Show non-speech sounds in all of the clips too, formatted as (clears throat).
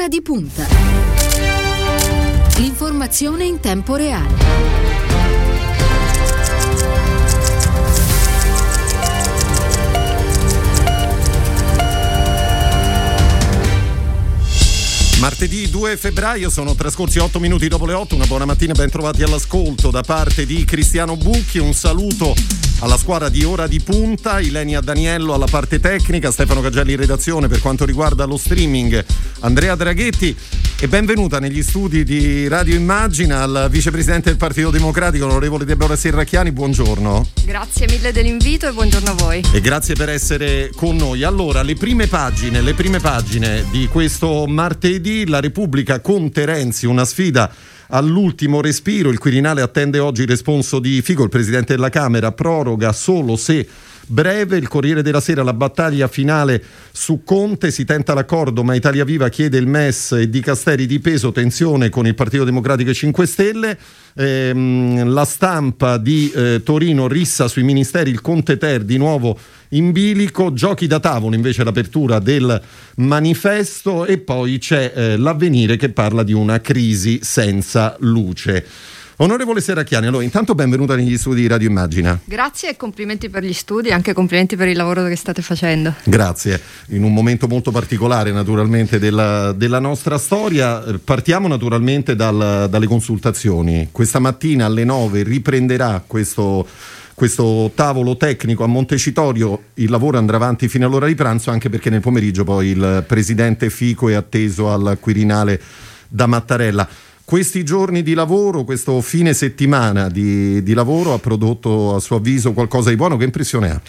Ora di punta. L'informazione in tempo reale. Martedì 2 febbraio sono trascorsi 8 minuti dopo le 8, una buona mattina, ben trovati all'ascolto da parte di Cristiano Bucchi, un saluto alla squadra di Ora di Punta, Ilenia Daniello alla parte tecnica, Stefano Cagelli in redazione per quanto riguarda lo streaming, Andrea Draghetti e benvenuta negli studi di Radio Immagina al vicepresidente del Partito Democratico, onorevole Deborah Serracchiani, buongiorno. Grazie mille dell'invito e buongiorno a voi. E grazie per essere con noi. Allora, le prime pagine, le prime pagine di questo martedì, la Repubblica con Terenzi, una sfida all'ultimo respiro. Il Quirinale attende oggi il responso di Figo, il presidente della Camera, proroga solo se breve. Il Corriere della Sera, la battaglia finale su Conte, si tenta l'accordo, ma Italia Viva chiede il MES e di Casteri di peso, tensione con il Partito Democratico e 5 Stelle. Ehm, la stampa di eh, Torino rissa sui ministeri, il Conte Ter di nuovo in bilico, giochi da tavolo invece l'apertura del manifesto e poi c'è eh, l'avvenire che parla di una crisi senza luce. Onorevole Serracchiani, allora intanto benvenuta negli studi di Radio Immagina. Grazie e complimenti per gli studi e anche complimenti per il lavoro che state facendo. Grazie, in un momento molto particolare naturalmente della, della nostra storia. Partiamo naturalmente dal, dalle consultazioni. Questa mattina alle 9 riprenderà questo questo tavolo tecnico a Montecitorio, il lavoro andrà avanti fino all'ora di pranzo anche perché nel pomeriggio poi il presidente Fico è atteso al Quirinale da Mattarella. Questi giorni di lavoro, questo fine settimana di, di lavoro ha prodotto a suo avviso qualcosa di buono? Che impressione ha?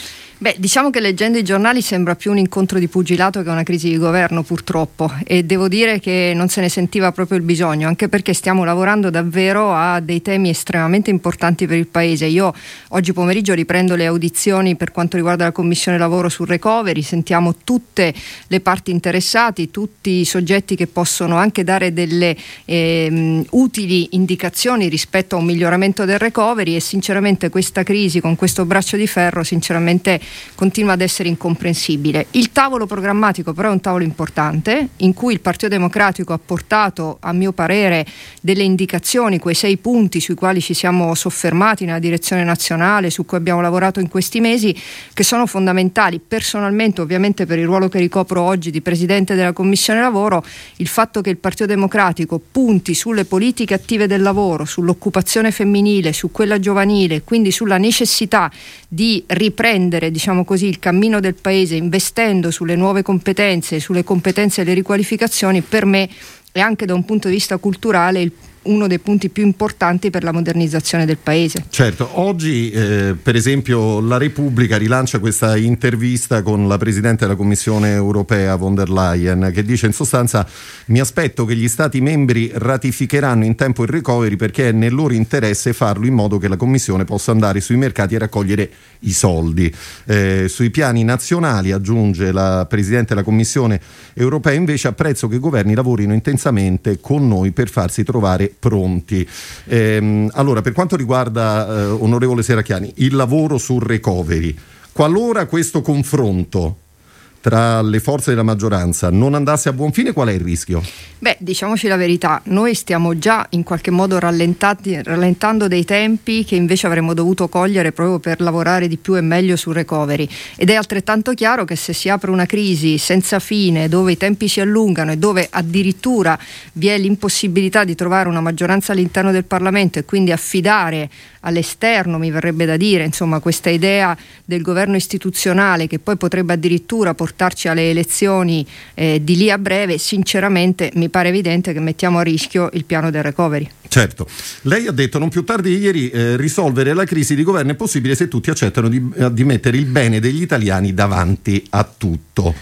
Beh, diciamo che leggendo i giornali sembra più un incontro di pugilato che una crisi di governo purtroppo. E devo dire che non se ne sentiva proprio il bisogno, anche perché stiamo lavorando davvero a dei temi estremamente importanti per il Paese. Io oggi pomeriggio riprendo le audizioni per quanto riguarda la Commissione Lavoro sul recovery, sentiamo tutte le parti interessate, tutti i soggetti che possono anche dare delle eh, utili indicazioni rispetto a un miglioramento del recovery. E sinceramente questa crisi con questo braccio di ferro sinceramente continua ad essere incomprensibile. Il tavolo programmatico però è un tavolo importante in cui il Partito Democratico ha portato, a mio parere, delle indicazioni, quei sei punti sui quali ci siamo soffermati nella direzione nazionale, su cui abbiamo lavorato in questi mesi, che sono fondamentali. Personalmente, ovviamente per il ruolo che ricopro oggi di Presidente della Commissione Lavoro, il fatto che il Partito Democratico punti sulle politiche attive del lavoro, sull'occupazione femminile, su quella giovanile, quindi sulla necessità di riprendere diciamo così, il cammino del Paese investendo sulle nuove competenze, sulle competenze e le riqualificazioni, per me e anche da un punto di vista culturale il uno dei punti più importanti per la modernizzazione del paese. Certo, oggi eh, per esempio la Repubblica rilancia questa intervista con la Presidente della Commissione europea von der Leyen che dice in sostanza mi aspetto che gli Stati membri ratificheranno in tempo il recovery perché è nel loro interesse farlo in modo che la Commissione possa andare sui mercati e raccogliere i soldi. Eh, sui piani nazionali, aggiunge la Presidente della Commissione europea, invece apprezzo che i governi lavorino intensamente con noi per farsi trovare pronti. Ehm, allora, per quanto riguarda, eh, onorevole Seracchiani, il lavoro sul recovery, qualora questo confronto tra le forze della maggioranza non andasse a buon fine, qual è il rischio? Beh, diciamoci la verità, noi stiamo già in qualche modo rallentando dei tempi che invece avremmo dovuto cogliere proprio per lavorare di più e meglio sul recovery. Ed è altrettanto chiaro che se si apre una crisi senza fine, dove i tempi si allungano e dove addirittura vi è l'impossibilità di trovare una maggioranza all'interno del Parlamento e quindi affidare all'esterno, mi verrebbe da dire, insomma, questa idea del governo istituzionale che poi potrebbe addirittura portarci alle elezioni eh, di lì a breve, sinceramente mi pare evidente che mettiamo a rischio il piano del recovery. Certo, lei ha detto non più tardi di ieri eh, risolvere la crisi di governo è possibile se tutti accettano di, eh, di mettere il bene degli italiani davanti a tutto.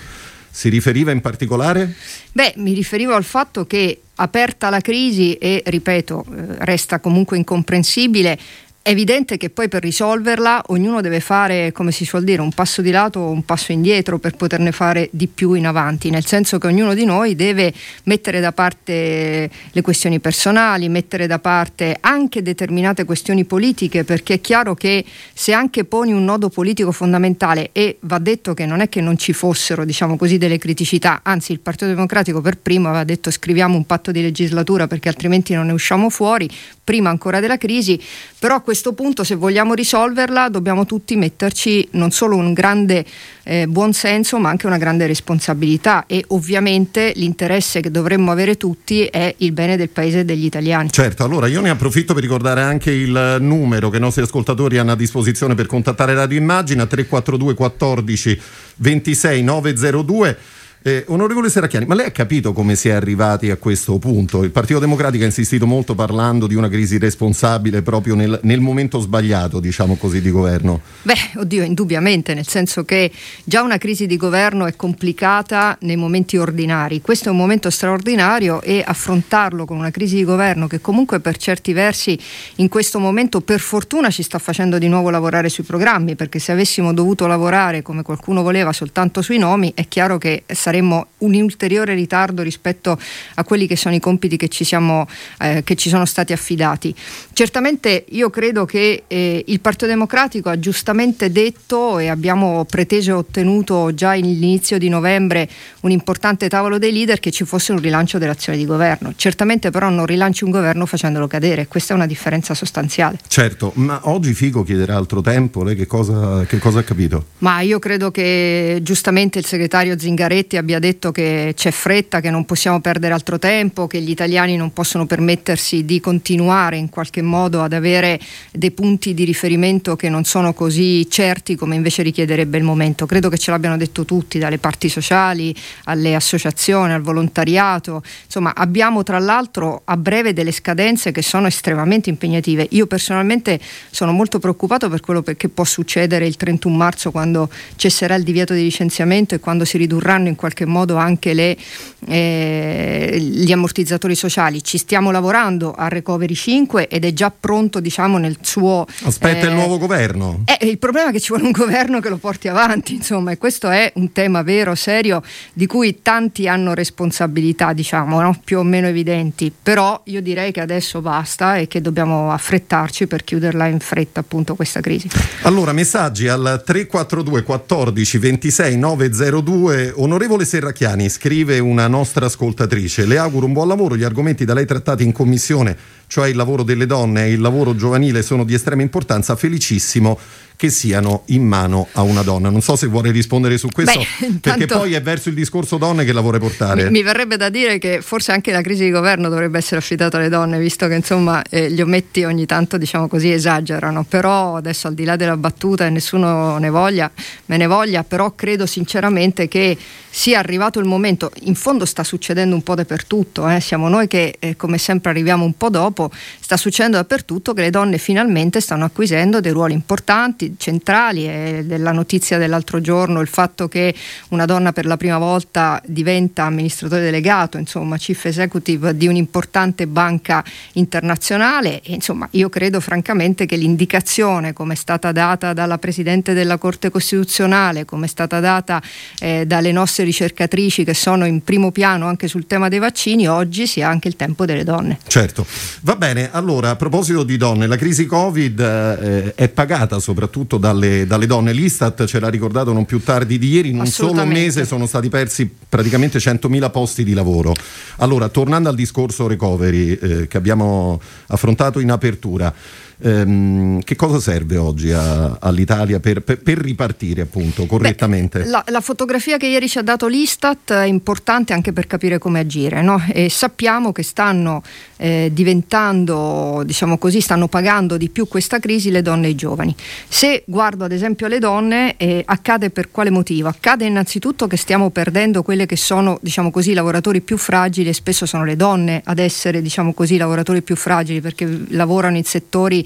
Si riferiva in particolare? Beh, mi riferivo al fatto che aperta la crisi e, ripeto, eh, resta comunque incomprensibile È evidente che poi per risolverla ognuno deve fare, come si suol dire, un passo di lato o un passo indietro per poterne fare di più in avanti, nel senso che ognuno di noi deve mettere da parte le questioni personali, mettere da parte anche determinate questioni politiche, perché è chiaro che se anche poni un nodo politico fondamentale e va detto che non è che non ci fossero, diciamo così, delle criticità, anzi il Partito Democratico per primo aveva detto scriviamo un patto di legislatura perché altrimenti non ne usciamo fuori, prima ancora della crisi, però a questo punto se vogliamo risolverla dobbiamo tutti metterci non solo un grande eh, buonsenso ma anche una grande responsabilità e ovviamente l'interesse che dovremmo avere tutti è il bene del paese e degli italiani. Certo, allora io ne approfitto per ricordare anche il numero che i nostri ascoltatori hanno a disposizione per contattare Radio Immagina 342 14 26 902 eh, onorevole Serracchiani, ma lei ha capito come si è arrivati a questo punto? Il Partito Democratico ha insistito molto parlando di una crisi responsabile proprio nel, nel, momento sbagliato, diciamo così, di governo. Beh, oddio, indubbiamente, nel senso che già una crisi di governo è complicata nei momenti ordinari. Questo è un momento straordinario e affrontarlo con una crisi di governo che comunque per certi versi in questo momento per fortuna ci sta facendo di nuovo lavorare sui programmi, perché se avessimo dovuto lavorare come qualcuno voleva soltanto sui nomi, è chiaro che sarebbe saremmo un ulteriore ritardo rispetto a quelli che sono i compiti che ci, siamo, eh, che ci sono stati affidati. Certamente io credo che eh, il Partito Democratico ha giustamente detto e abbiamo preteso e ottenuto già all'inizio di novembre un importante tavolo dei leader che ci fosse un rilancio dell'azione di governo. Certamente però non rilanci un governo facendolo cadere, questa è una differenza sostanziale. Certo, ma oggi Fico chiederà altro tempo, lei che cosa, che cosa ha capito? Ma io credo che giustamente il segretario Zingaretti abbia detto che c'è fretta, che non possiamo perdere altro tempo, che gli italiani non possono permettersi di continuare in qualche modo ad avere dei punti di riferimento che non sono così certi come invece richiederebbe il momento. Credo che ce l'abbiano detto tutti, dalle parti sociali alle associazioni, al volontariato. Insomma, abbiamo tra l'altro a breve delle scadenze che sono estremamente impegnative. Io personalmente sono molto preoccupato per quello che può succedere il 31 marzo quando cesserà il divieto di licenziamento e quando si ridurranno in qualche qualche modo anche le, eh, gli ammortizzatori sociali. Ci stiamo lavorando a Recovery 5 ed è già pronto diciamo, nel suo... Aspetta eh, il nuovo governo. Eh, il problema è che ci vuole un governo che lo porti avanti, insomma, e questo è un tema vero, serio, di cui tanti hanno responsabilità, diciamo, no? più o meno evidenti, però io direi che adesso basta e che dobbiamo affrettarci per chiuderla in fretta appunto questa crisi. Allora, messaggi al 342 14 26 902, onorevole Onorevole Serracchiani, scrive una nostra ascoltatrice, le auguro un buon lavoro, gli argomenti da lei trattati in commissione, cioè il lavoro delle donne e il lavoro giovanile, sono di estrema importanza, felicissimo che siano in mano a una donna. Non so se vuole rispondere su questo, Beh, perché poi è verso il discorso donne che la vorrei portare. Mi, mi, verrebbe da dire che forse anche la crisi di governo dovrebbe essere affidata alle donne, visto che insomma eh, gli ometti ogni tanto diciamo così esagerano, però adesso al di là della battuta e nessuno ne voglia, me ne voglia, però credo sinceramente che sia arrivato il momento, in fondo sta succedendo un po' dappertutto, eh? siamo noi che eh, come sempre arriviamo un po' dopo, sta succedendo dappertutto che le donne finalmente stanno acquisendo dei ruoli importanti, centrali e della notizia dell'altro giorno il fatto che una donna per la prima volta diventa amministratore delegato, insomma chief executive di un'importante banca internazionale e insomma io credo francamente che l'indicazione come è stata data dalla Presidente della Corte Costituzionale, come è stata data eh, dalle nostre ricercatrici che sono in primo piano anche sul tema dei vaccini, oggi sia anche il tempo delle donne. Certo, va bene, allora a proposito di donne, la crisi Covid eh, è pagata soprattutto dalle, dalle, donne. L'Istat ce l'ha ricordato non più tardi di ieri, in un solo mese sono stati persi praticamente 100.000 posti di lavoro. Allora, tornando al discorso recovery eh, che abbiamo affrontato in apertura, ehm, che cosa serve oggi a, all'Italia per, per, per, ripartire appunto correttamente? Beh, la, la, fotografia che ieri ci ha dato l'Istat è importante anche per capire come agire no? e sappiamo che stanno eh, diventando, diciamo così, stanno pagando di più questa crisi le donne e i giovani. Se guardo ad esempio le donne, eh, accade per quale motivo? Accade innanzitutto che stiamo perdendo quelle che sono, diciamo così, lavoratori più fragili e spesso sono le donne ad essere, diciamo così, lavoratori più fragili perché lavorano in settori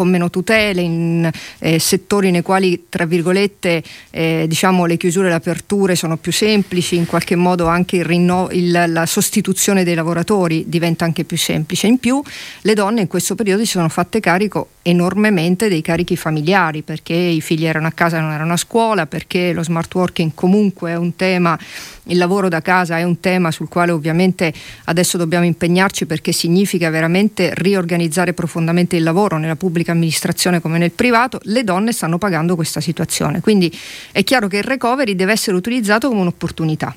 con meno tutele, in eh, settori nei quali, tra virgolette, eh, diciamo, le chiusure e le aperture sono più semplici, in qualche modo anche il rinno- il, la sostituzione dei lavoratori diventa anche più semplice. In più le donne in questo periodo si sono fatte carico enormemente dei carichi familiari perché i figli erano a casa e non erano a scuola, perché lo smart working comunque è un tema, il lavoro da casa è un tema sul quale ovviamente adesso dobbiamo impegnarci perché significa veramente riorganizzare profondamente il lavoro nella pubblica amministrazione come nel privato, le donne stanno pagando questa situazione. Quindi è chiaro che il recovery deve essere utilizzato come un'opportunità.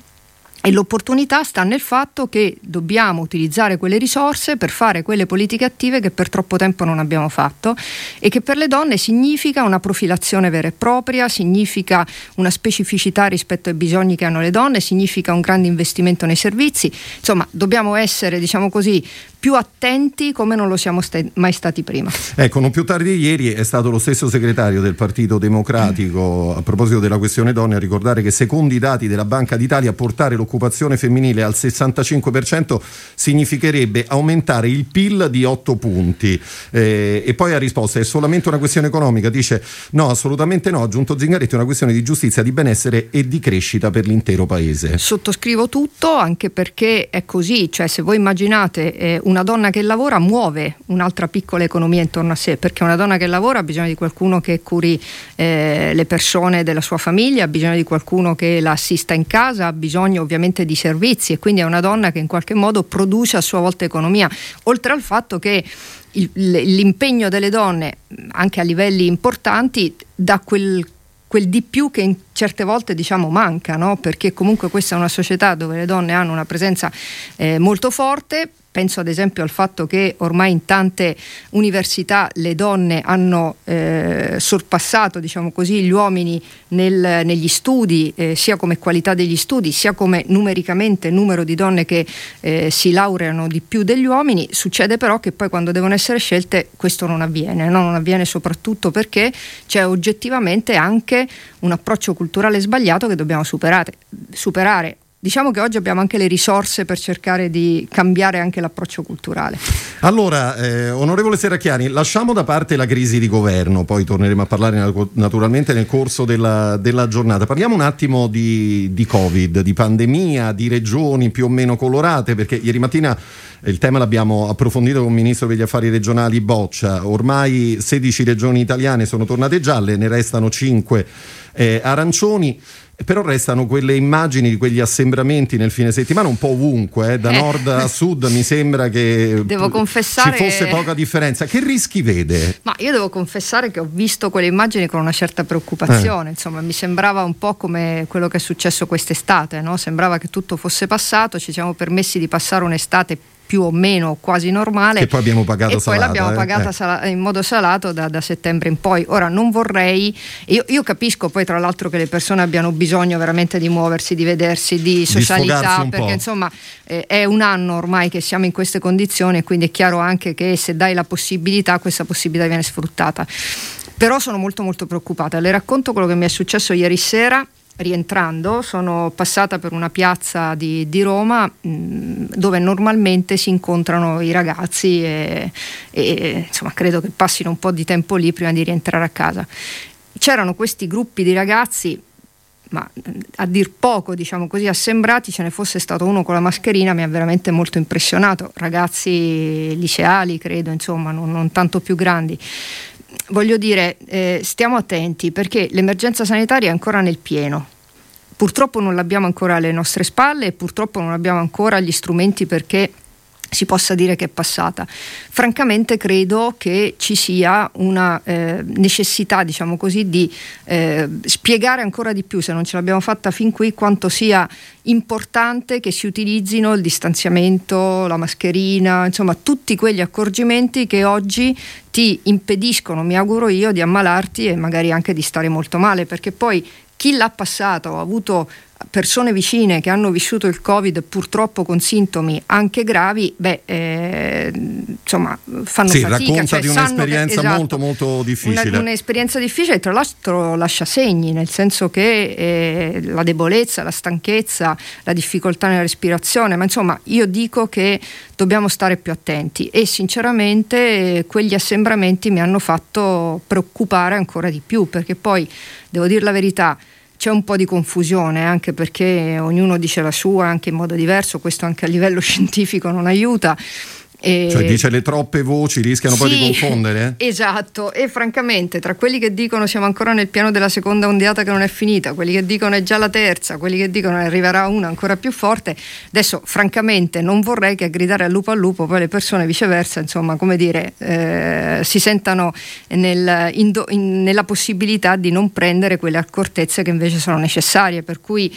E l'opportunità sta nel fatto che dobbiamo utilizzare quelle risorse per fare quelle politiche attive che per troppo tempo non abbiamo fatto e che per le donne significa una profilazione vera e propria, significa una specificità rispetto ai bisogni che hanno le donne, significa un grande investimento nei servizi. Insomma, dobbiamo essere, diciamo così, più attenti come non lo siamo st- mai stati prima. Ecco, non più tardi di ieri è stato lo stesso segretario del Partito Democratico a proposito della questione donne a ricordare che secondo i dati della Banca d'Italia portare l'occupazione femminile al 65% significherebbe aumentare il PIL di 8 punti. Eh, e poi ha risposto è solamente una questione economica, dice no, assolutamente no, ha aggiunto Zingaretti, è una questione di giustizia, di benessere e di crescita per l'intero paese. Sottoscrivo tutto anche perché è così, cioè se voi immaginate eh, un una donna che lavora muove un'altra piccola economia intorno a sé, perché una donna che lavora ha bisogno di qualcuno che curi eh, le persone della sua famiglia, ha bisogno di qualcuno che la assista in casa, ha bisogno ovviamente di servizi e quindi è una donna che in qualche modo produce a sua volta economia, oltre al fatto che il, l'impegno delle donne anche a livelli importanti dà quel quel di più che in certe volte diciamo manca, no? perché comunque questa è una società dove le donne hanno una presenza eh, molto forte, Penso ad esempio al fatto che ormai in tante università le donne hanno eh, sorpassato diciamo così, gli uomini nel, negli studi, eh, sia come qualità degli studi, sia come numericamente numero di donne che eh, si laureano di più degli uomini. Succede però che poi quando devono essere scelte questo non avviene, no? non avviene soprattutto perché c'è oggettivamente anche un approccio culturale sbagliato che dobbiamo superare. superare diciamo che oggi abbiamo anche le risorse per cercare di cambiare anche l'approccio culturale. Allora, eh, onorevole Serracchiani, lasciamo da parte la crisi di governo, poi torneremo a parlare naturalmente nel corso della, della giornata. Parliamo un attimo di, di, Covid, di pandemia, di regioni più o meno colorate, perché ieri mattina il tema l'abbiamo approfondito con il Ministro per gli Affari Regionali Boccia. Ormai 16 regioni italiane sono tornate gialle, ne restano 5 eh, arancioni. Però restano quelle immagini di quegli assembramenti nel fine settimana un po' ovunque, eh, da eh. nord a sud mi sembra che devo confessare... ci fosse poca differenza. Che rischi vede? Ma io devo confessare che ho visto quelle immagini con una certa preoccupazione, eh. insomma mi sembrava un po' come quello che è successo quest'estate, no? sembrava che tutto fosse passato, ci siamo permessi di passare un'estate più o meno quasi normale. Che poi abbiamo pagato e salata, poi l'abbiamo eh? pagata eh. sal- in modo salato da, da, settembre in poi. Ora non vorrei, io, io, capisco poi tra l'altro che le persone abbiano bisogno veramente di muoversi, di vedersi, di socialità, di perché insomma eh, è un anno ormai che siamo in queste condizioni e quindi è chiaro anche che se dai la possibilità, questa possibilità viene sfruttata. Però sono molto molto preoccupata. Le racconto quello che mi è successo ieri sera rientrando sono passata per una piazza di, di Roma mh, dove normalmente si incontrano i ragazzi e, e insomma, credo che passino un po' di tempo lì prima di rientrare a casa. C'erano questi gruppi di ragazzi ma a dir poco, diciamo così, assembrati, ce ne fosse stato uno con la mascherina, mi ha veramente molto impressionato. Ragazzi liceali, credo, insomma, non, non tanto più grandi voglio dire, eh, stiamo attenti perché l'emergenza sanitaria è ancora nel pieno. Purtroppo non l'abbiamo ancora alle nostre spalle e purtroppo non abbiamo ancora gli strumenti perché si possa dire che è passata. Francamente credo che ci sia una eh, necessità, diciamo così, di eh, spiegare ancora di più, se non ce l'abbiamo fatta fin qui, quanto sia importante che si utilizzino il distanziamento, la mascherina, insomma tutti quegli accorgimenti che oggi ti impediscono, mi auguro io, di ammalarti e magari anche di stare molto male, perché poi chi l'ha passato, ha avuto persone vicine che hanno vissuto il Covid purtroppo con sintomi anche gravi, beh, eh, insomma, fanno sì, fatica. racconta cioè, di un'esperienza che, esatto, molto molto difficile. Una, un'esperienza difficile, tra l'altro lascia segni, nel senso che eh, la debolezza, la stanchezza, la difficoltà nella respirazione, ma insomma io dico che dobbiamo stare più attenti e sinceramente eh, quegli assembramenti mi hanno fatto preoccupare ancora di più, perché poi, devo dire la verità, c'è un po' di confusione anche perché ognuno dice la sua anche in modo diverso, questo anche a livello (laughs) scientifico non aiuta e... Cioè dice le troppe voci rischiano sì, poi di confondere? (laughs) Esatto, e francamente tra quelli che dicono siamo ancora nel piano della seconda ondiata che non è finita, quelli che dicono è già la terza, quelli che dicono arriverà una ancora più forte, adesso francamente non vorrei che a gridare al lupo al lupo poi le persone viceversa, insomma, come dire, eh, si sentano nel, in in, nella possibilità di non prendere quelle accortezze che invece sono necessarie, per cui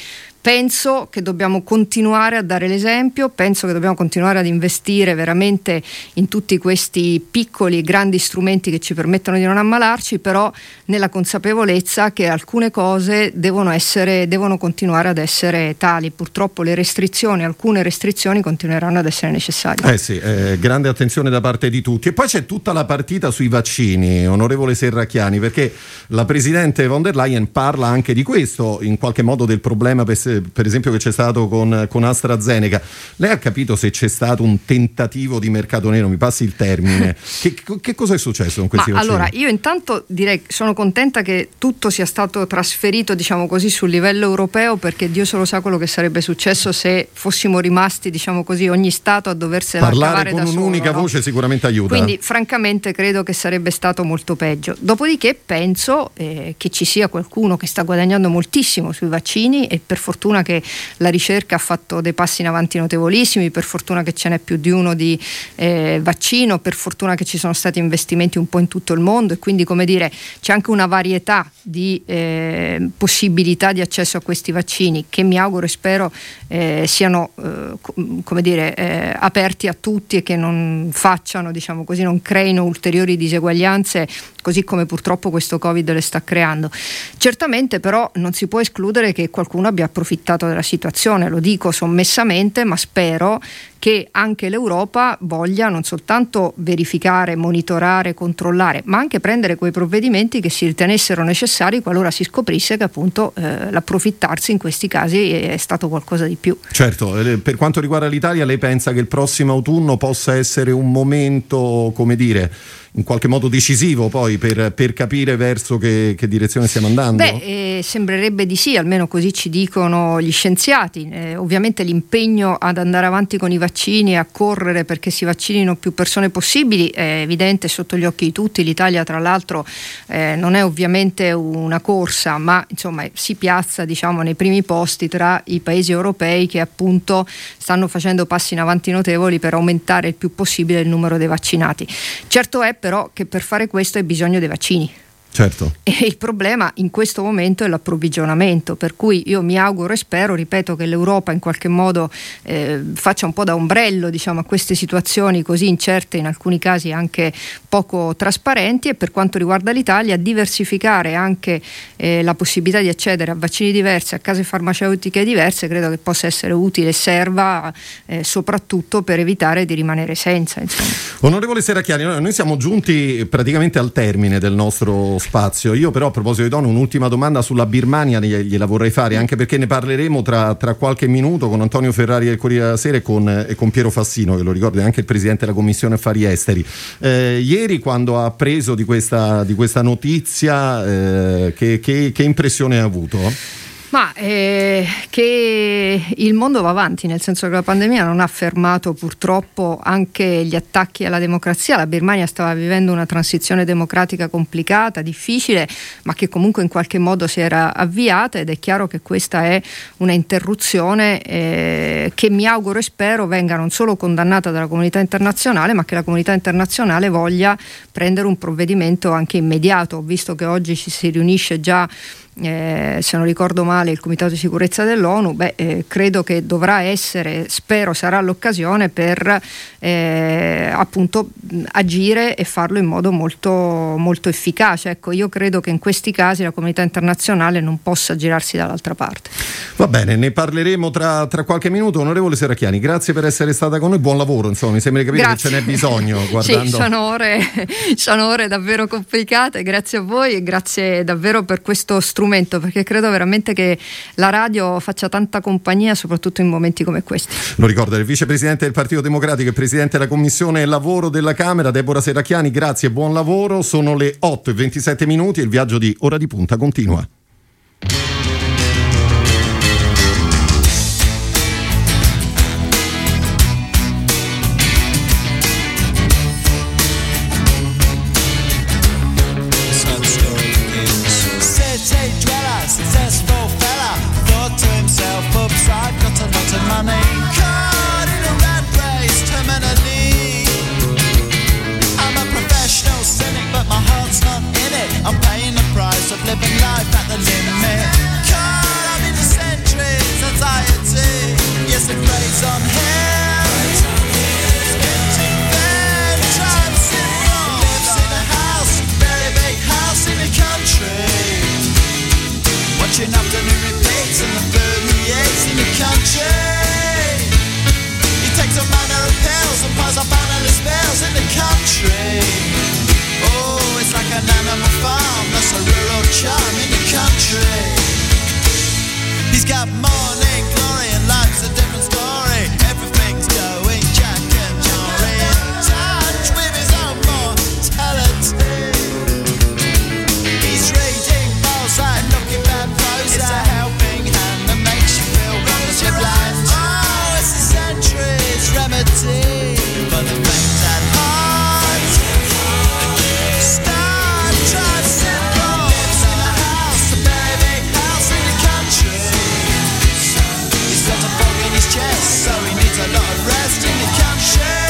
penso che dobbiamo continuare a dare l'esempio, penso che dobbiamo continuare ad investire veramente in tutti questi piccoli e grandi strumenti che ci permettono di non ammalarci, però nella consapevolezza che alcune cose devono, essere, devono continuare ad essere tali. Purtroppo le restrizioni, alcune restrizioni continueranno ad essere necessarie. Eh sì, eh, grande attenzione da parte di tutti. E poi c'è tutta la partita sui vaccini, onorevole Serracchiani, perché la Presidente von der Leyen parla anche di questo, in qualche modo del problema per per esempio che c'è stato con, con, AstraZeneca, lei ha capito se c'è stato un tentativo di mercato nero, mi passi il termine, (laughs) che, che cosa è successo con questi Ma vaccini? Allora, io intanto direi che sono contenta che tutto sia stato trasferito, diciamo così, sul livello europeo perché Dio solo sa quello che sarebbe successo se fossimo rimasti, diciamo così, ogni Stato a doversela Parlare con un'unica solo, voce no? sicuramente aiuta. Quindi francamente credo che sarebbe stato molto peggio. Dopodiché penso eh, che ci sia qualcuno che sta guadagnando moltissimo sui vaccini e per fortuna che la ricerca ha fatto dei passi in avanti notevolissimi, per fortuna che ce n'è più di uno di eh, vaccino, per fortuna che ci sono stati investimenti un po' in tutto il mondo e quindi come dire c'è anche una varietà di eh, possibilità di accesso a questi vaccini che mi auguro e spero eh, siano eh, come dire, eh, aperti a tutti e che non facciano, diciamo così, non creino ulteriori diseguaglianze così come purtroppo questo Covid le sta creando. Certamente però non si può escludere che qualcuno abbia approfittato della situazione, lo dico sommessamente, ma spero che anche l'Europa voglia non soltanto verificare, monitorare, controllare, ma anche prendere quei provvedimenti che si ritenessero necessari qualora si scoprisse che appunto eh, l'approfittarsi in questi casi è stato qualcosa di più. Certo, eh, per quanto riguarda l'Italia, lei pensa che il prossimo autunno possa essere un momento, come dire, in qualche modo decisivo poi per, per capire verso che, che, direzione stiamo andando? Beh, eh, sembrerebbe di sì, almeno così ci dicono gli scienziati. Eh, ovviamente l'impegno ad andare avanti con i vaccini e a correre perché si vaccinino più persone possibili è evidente sotto gli occhi di tutti. L'Italia tra l'altro eh, non è ovviamente una corsa, ma insomma si piazza diciamo, nei primi posti tra i paesi europei che appunto stanno facendo passi in avanti notevoli per aumentare il più possibile il numero dei vaccinati. Certo è però che per fare questo hai bisogno dei vaccini. Certo. E il problema in questo momento è l'approvvigionamento, per cui io mi auguro e spero, ripeto, che l'Europa in qualche modo eh, faccia un po' da ombrello diciamo, a queste situazioni così incerte, in alcuni casi anche poco trasparenti e per quanto riguarda l'Italia diversificare anche eh, la possibilità di accedere a vaccini diversi, a case farmaceutiche diverse, credo che possa essere utile e serva eh, soprattutto per evitare di rimanere senza. Insomma. Onorevole Serracchiani, noi siamo giunti praticamente al termine del nostro spazio. Io però a proposito di Dono un'ultima domanda sulla Birmania gliela vorrei fare, anche perché ne parleremo tra, tra qualche minuto con Antonio Ferrari del Corriere della Sera e con, e con, Piero Fassino, che lo ricordo è anche il Presidente della Commissione Affari Esteri. Eh, ieri quando ha appreso di questa, di questa notizia, eh, che, che, che impressione ha avuto? Ma eh, che il mondo va avanti, nel senso che la pandemia non ha fermato purtroppo anche gli attacchi alla democrazia. La Birmania stava vivendo una transizione democratica complicata, difficile, ma che comunque in qualche modo si era avviata ed è chiaro che questa è una interruzione eh, che mi auguro e spero venga non solo condannata dalla comunità internazionale, ma che la comunità internazionale voglia prendere un provvedimento anche immediato. Ho visto che oggi ci si riunisce già eh, se non ricordo male, il Comitato di Sicurezza dell'ONU, beh, eh, credo che dovrà essere, spero sarà l'occasione per eh, appunto agire e farlo in modo molto, molto efficace. Ecco, io credo che in questi casi la comunità internazionale non possa girarsi dall'altra parte. Va bene, ne parleremo tra, tra qualche minuto. Onorevole Serracchiani, grazie per essere stata con noi, buon lavoro, insomma, mi sembra di capire grazie. che ce n'è bisogno. (laughs) Guardando... sì, sono ore, (laughs) sono ore davvero complicate, grazie a voi e grazie davvero per questo strumento, perché credo veramente che la radio faccia tanta compagnia, soprattutto in momenti come questi. Lo ricordo, il vicepresidente del Partito Democratico e presidente della Commissione Lavoro della Camera, Deborah Serracchiani, grazie e buon lavoro. Sono le 8 e 27 minuti e il viaggio di Ora di Punta continua. chest, so he needs a lot of rest in the camp shed.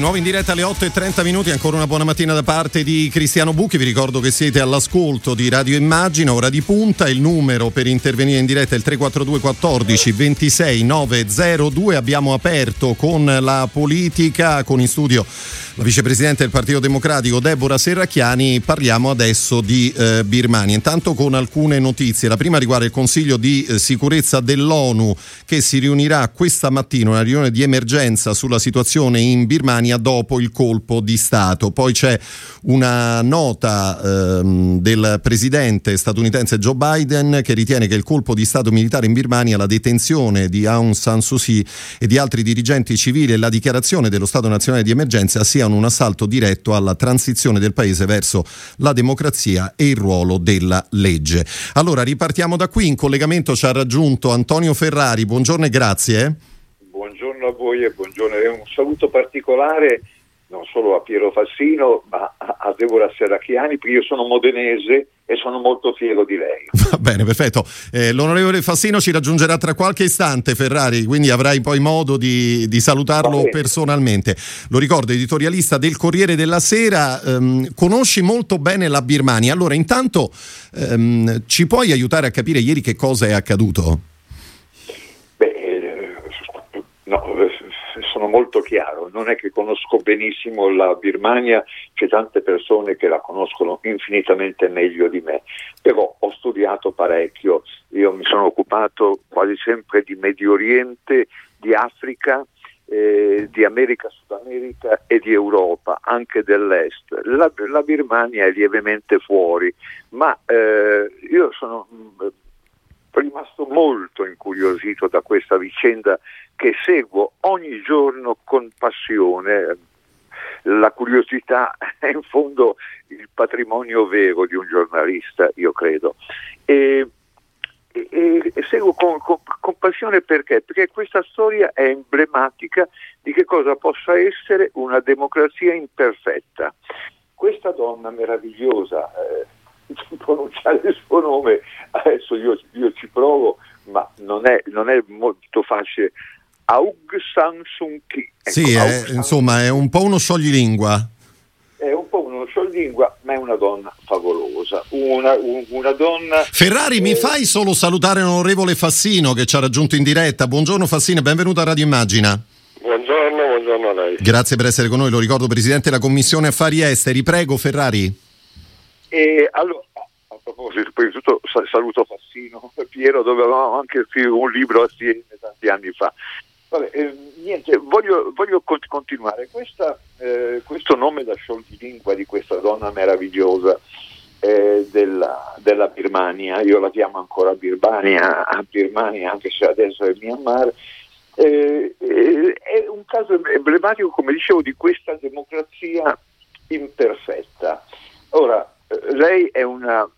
Nuovo in diretta alle 8 e 30 minuti, ancora una buona mattina da parte di Cristiano Bucchi. Vi ricordo che siete all'ascolto di Radio Immagina, ora di punta. Il numero per intervenire in diretta è il 342 14 26 902. Abbiamo aperto con la politica, con in studio la vicepresidente del Partito Democratico Deborah Serracchiani. Parliamo adesso di eh, Birmania. Intanto con alcune notizie. La prima riguarda il Consiglio di eh, sicurezza dell'ONU che si riunirà questa mattina, una riunione di emergenza sulla situazione in Birmania Birmania dopo il colpo di Stato. Poi c'è una nota ehm, del presidente statunitense Joe Biden che ritiene che il colpo di Stato militare in Birmania, la detenzione di Aung San Suu Kyi e di altri dirigenti civili e la dichiarazione dello Stato nazionale di emergenza siano un assalto diretto alla transizione del paese verso la democrazia e il ruolo della legge. Allora ripartiamo da qui, in collegamento ci ha raggiunto Antonio Ferrari, buongiorno e grazie. Buongiorno a voi e buongiorno e un saluto particolare non solo a Piero Fassino, ma a Deborah Serracchiani, perché io sono modenese e sono molto fiero di lei. (laughs) Va bene, perfetto. Eh, l'onorevole Fassino ci raggiungerà tra qualche istante, Ferrari, quindi avrai poi modo di, di salutarlo personalmente. Lo ricordo, editorialista del Corriere della Sera, ehm, conosci molto bene la Birmania. Allora, intanto ehm, ci puoi aiutare a capire ieri che cosa è accaduto? Sono molto chiaro, non è che conosco benissimo la Birmania, c'è tante persone che la conoscono infinitamente meglio di me, però ho studiato parecchio, io mi sono occupato quasi sempre di Medio Oriente, di Africa, eh, di America, Sud America e di Europa, anche dell'Est. La, la Birmania è lievemente fuori, ma eh, io sono mh, mm, rimasto molto incuriosito da questa vicenda che seguo ogni giorno con passione. La curiosità è in fondo il patrimonio vero di un giornalista, io credo. E, e, e seguo con, con, con, passione perché? Perché questa storia è emblematica di che cosa possa essere una democrazia imperfetta. Questa donna meravigliosa, eh, (laughs) pronunciare il suo nome, adesso io, io ci provo, ma non è, non è molto facile Aung San Suu Kyi. Ecco, sì, è, insomma è un po' uno scioglilingua. È un po' uno scioglilingua, ma è una donna favolosa. Una, un, una donna... Ferrari, eh... mi fai solo salutare l'onorevole Fassino che ci ha raggiunto in diretta. Buongiorno Fassino, benvenuto a Radio Immagina. Buongiorno, buongiorno a lei. Grazie per essere con noi, lo ricordo Presidente della Commissione Affari Esteri. Prego Ferrari. E allora, a proposito, prima di tutto saluto Fassino, Piero, dove avevamo anche scritto un libro assieme tanti anni fa. Vabbè, eh, niente, voglio, voglio continuare. Questa, eh, questo nome da scioglilingua di questa donna meravigliosa eh, della, della, Birmania, io la chiamo ancora Birmania, Birmania anche se adesso è Myanmar, eh, eh, è un caso emblematico, come dicevo, di questa democrazia imperfetta. Ora, eh, lei è una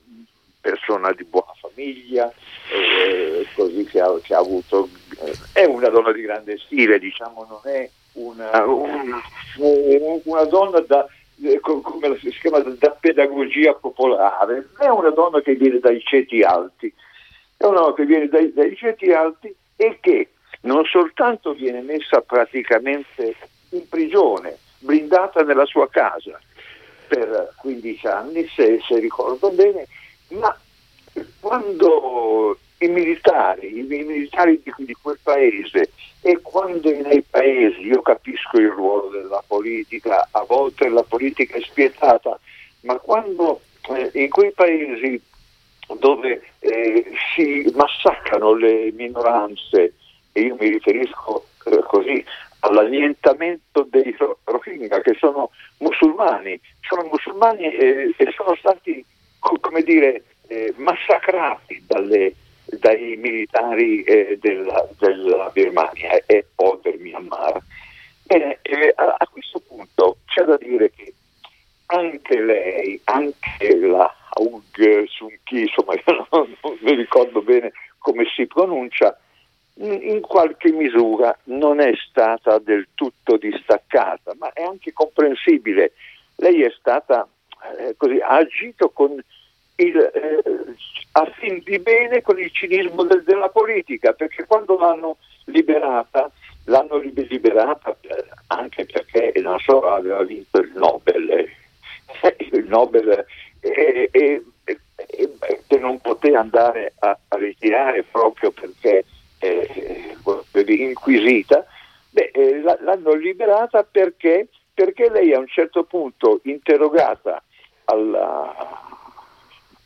persona di buona famiglia, eh, così che ha, che ha avuto, eh, è una donna di grande stile, diciamo, non è una, una, una donna da, eh, come si chiama, da pedagogia popolare, è una donna che viene dai ceti alti, è una donna che viene dai, dai ceti alti e che non soltanto viene messa praticamente in prigione, blindata nella sua casa per 15 anni, se, se ricordo bene, ma quando i militari, i militari di, di, quel paese e quando nei paesi, io capisco il ruolo della politica, a volte la politica è spietata, ma quando eh, in quei paesi dove eh, si massacrano le minoranze, e io mi riferisco eh, così all'annientamento dei Rohingya, che sono musulmani, sono musulmani e sono stati, come dire, eh, massacrati dalle, dai militari eh, della, della, Birmania e poi del Myanmar. Bene, eh, a, a, questo punto c'è da dire che anche lei, anche la Aung Suu Kyi, insomma (laughs) io non, non mi ricordo bene come si pronuncia, in qualche misura non è stata del tutto distaccata, ma è anche comprensibile. Lei è stata eh, così, ha agito con il, eh, a fin di bene con il cinismo del, della politica, perché quando l'hanno liberata, l'hanno liberata eh, anche perché non so, aveva vinto il Nobel, eh, il Nobel e, e, e, non poteva andare a, a ritirare proprio perché eh, inquisita, beh, eh, l'hanno liberata perché, perché lei a un certo punto interrogata alla,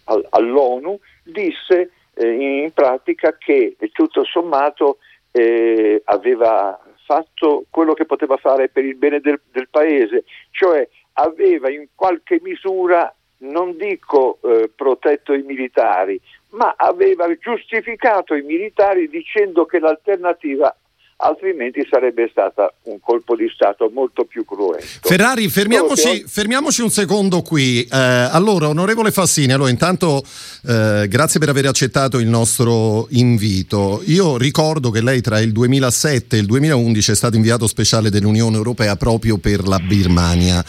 all'ONU disse eh, in pratica che tutto sommato eh, aveva fatto quello che poteva fare per il bene del, del paese, cioè aveva in qualche misura, non dico eh, protetto i militari, ma aveva giustificato i militari dicendo che l'alternativa altrimenti sarebbe stato un colpo di Stato molto più cruento. Ferrari, fermiamoci, fermiamoci un secondo qui. Eh, allora, onorevole Fassini, allora, intanto eh, grazie per aver accettato il nostro invito. Io ricordo che lei tra il 2007 e il 2011 è stato inviato speciale dell'Unione Europea proprio per la Birmania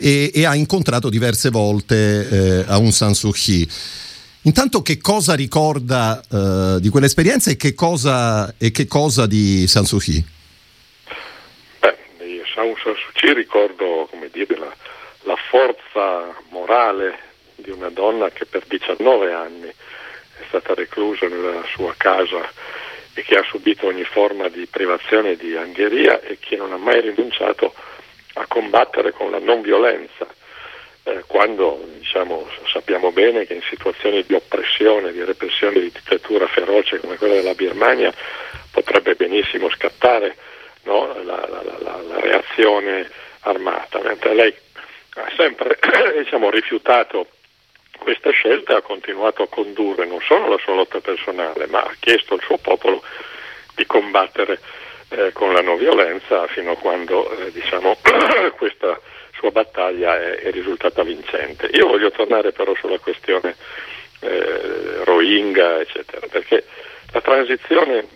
e, e ha incontrato diverse volte eh, Aung San Suu Kyi. Intanto che cosa ricorda uh, di quell'esperienza e che cosa, e che cosa di San Suu Kyi? Beh, di San Suu Kyi ricordo dire, la, la, forza morale di una donna che per 19 anni è stata reclusa nella sua casa e che ha subito ogni forma di privazione e di angheria e che non ha mai rinunciato a combattere con la non violenza eh, quando diciamo, sappiamo bene che in situazioni di oppressione, di repressione, di dittatura feroce come quella della Birmania potrebbe benissimo scattare no, la, la, la, la, reazione armata, mentre lei ha sempre (coughs) diciamo, rifiutato questa scelta e ha continuato a condurre non solo la sua lotta personale, ma ha chiesto al suo popolo di combattere eh, con la non violenza fino a quando eh, diciamo, (coughs) questa sua battaglia è, è, risultata vincente. Io voglio tornare però sulla questione eh, Rohingya, eccetera, perché la transizione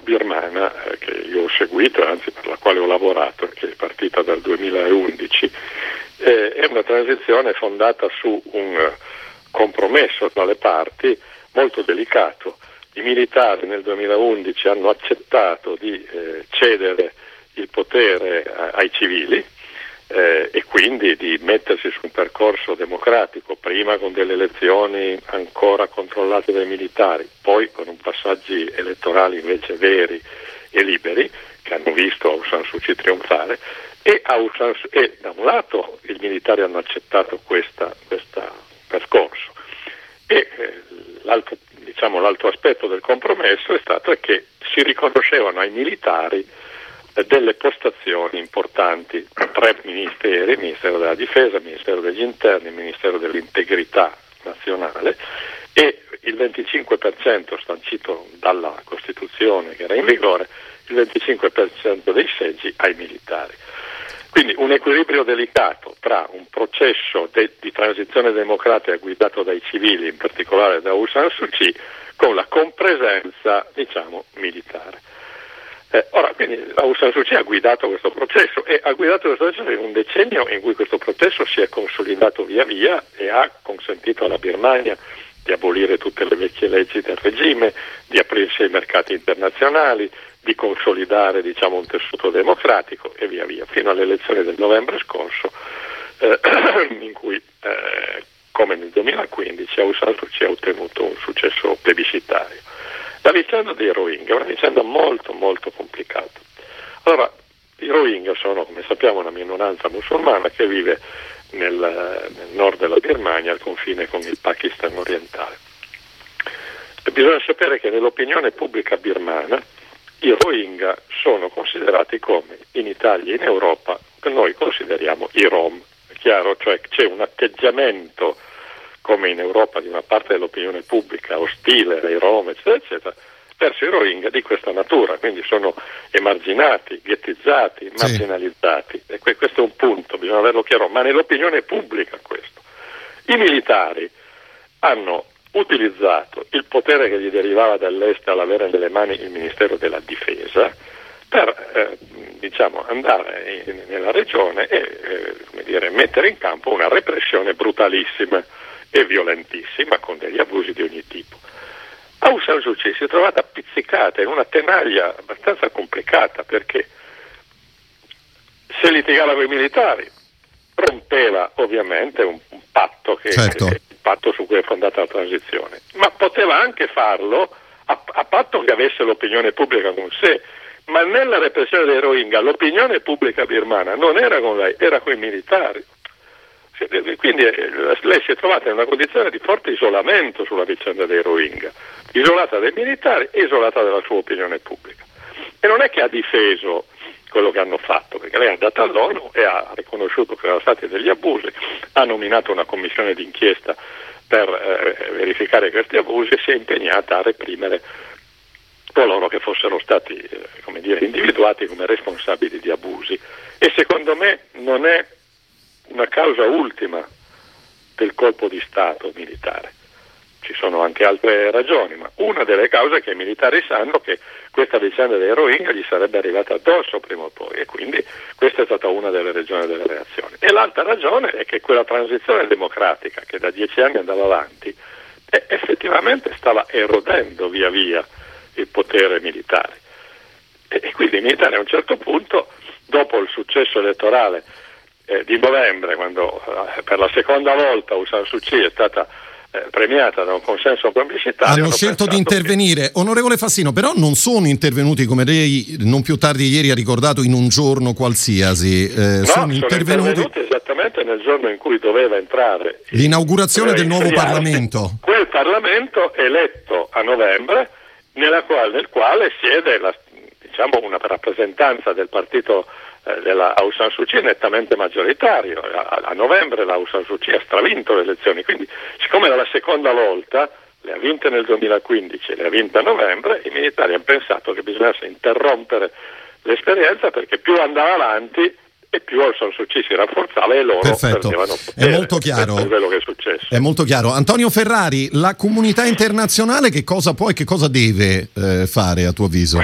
birmana eh, che io ho seguito, anzi per la quale ho lavorato, che è partita dal 2011, eh, è una transizione fondata su un compromesso tra le parti molto delicato. I militari nel 2011 hanno accettato di eh, cedere il potere a, ai civili, eh, e quindi di mettersi su un percorso democratico, prima con delle elezioni ancora controllate dai militari, poi con passaggi elettorali invece veri e liberi, che hanno visto Aung San Suu Kyi trionfare, e, San, e da un lato i militari hanno accettato questo percorso. E eh, l'altro, diciamo, l'altro aspetto del compromesso è stato che si riconoscevano ai militari delle postazioni importanti, tre ministeri, il Ministero della Difesa, il Ministero degli Interni, il Ministero dell'Integrità nazionale e il 25% sancito dalla Costituzione che era in vigore, il 25% dei seggi ai militari. Quindi un equilibrio delicato tra un processo de- di transizione democratica guidato dai civili, in particolare da Aung San Suu Kyi, con la compresenza diciamo, militare. Eh, ora, quindi Aung San Suu Kyi ha guidato questo processo e ha guidato questo processo in un decennio in cui questo processo si è consolidato via via e ha consentito alla Birmania di abolire tutte le vecchie leggi del regime, di aprirsi ai mercati internazionali, di consolidare diciamo, un tessuto democratico e via via, fino alle elezioni del novembre scorso, eh, (clears throat) in cui, eh, come nel 2015, Aung San Suu Kyi ha ottenuto un successo plebiscitario. La vicenda dei Rohingya è una vicenda molto molto complicata. Allora, i Rohingya sono, come sappiamo, una minoranza musulmana che vive nel, nel nord della Birmania, al confine con il Pakistan orientale. E bisogna sapere che nell'opinione pubblica birmana i Rohingya sono considerati come in Italia e in Europa noi consideriamo i Rom. È chiaro, cioè c'è un atteggiamento come in Europa di una parte dell'opinione pubblica ostile ai Rom, eccetera, eccetera, verso i Rohingya di questa natura, quindi sono emarginati, ghettizzati, marginalizzati. Sì. E questo è un punto, bisogna averlo chiaro, ma nell'opinione pubblica questo. I militari hanno utilizzato il potere che gli derivava dall'est all'avere nelle mani il Ministero della Difesa per eh, diciamo, andare in, nella regione e eh, dire, mettere in campo una repressione brutalissima e violentissima con degli abusi di ogni tipo. Aung San Suu Kyi si è trovata pizzicata in una tenaglia abbastanza complicata perché se litigava con i militari rompeva ovviamente un, un patto che certo. è il patto su cui è fondata la transizione, ma poteva anche farlo a, a patto che avesse l'opinione pubblica con sé. Ma nella repressione dei Rohingya l'opinione pubblica birmana non era con lei, era con i militari. Quindi eh, lei si è trovata in una condizione di forte isolamento sulla vicenda dei Rohingya, isolata dai militari e isolata dalla sua opinione pubblica. E non è che ha difeso quello che hanno fatto, perché lei è andata all'ONU e ha riconosciuto che erano stati degli abusi, ha nominato una commissione d'inchiesta per eh, verificare questi abusi e si è impegnata a reprimere coloro che fossero stati eh, dire, individuati come responsabili di abusi. E secondo me non è una causa ultima del colpo di Stato militare. Ci sono anche altre ragioni, ma una delle cause è che i militari sanno che questa vicenda Rohingya gli sarebbe arrivata addosso prima o poi e quindi questa è stata una delle ragioni delle reazioni. E l'altra ragione è che quella transizione democratica che da dieci anni andava avanti effettivamente stava erodendo via via il potere militare. E, e quindi i militari a un certo punto, dopo il successo elettorale eh, di novembre, quando eh, per la seconda volta Aung San Suu Kyi è stata eh, premiata da un consenso plebiscitario. Hanno, scelto di intervenire. Che... Onorevole Fassino, però non sono intervenuti, come lei non più tardi ieri ha ricordato, in un giorno qualsiasi. Eh, no, sono, intervenuti... intervenuti... esattamente nel giorno in cui doveva entrare. L'inaugurazione del nuovo Parlamento. Quel Parlamento eletto a novembre, quale, nel quale siede la, diciamo, una rappresentanza del partito eh, della Aung San Suu Kyi nettamente maggioritario. A, a novembre la Aung San Suu Kyi ha stravinto le elezioni, quindi siccome era la seconda volta, le ha vinte nel 2015 e le ha vinte a novembre, i militari hanno pensato che bisognesse interrompere l'esperienza perché più andava avanti e più Aung San Suu Kyi si rafforzava e loro Perfetto. perdevano potere. È molto chiaro. È quello che è successo. È molto chiaro. Antonio Ferrari, la comunità internazionale che cosa può e che cosa deve eh, fare a tuo avviso?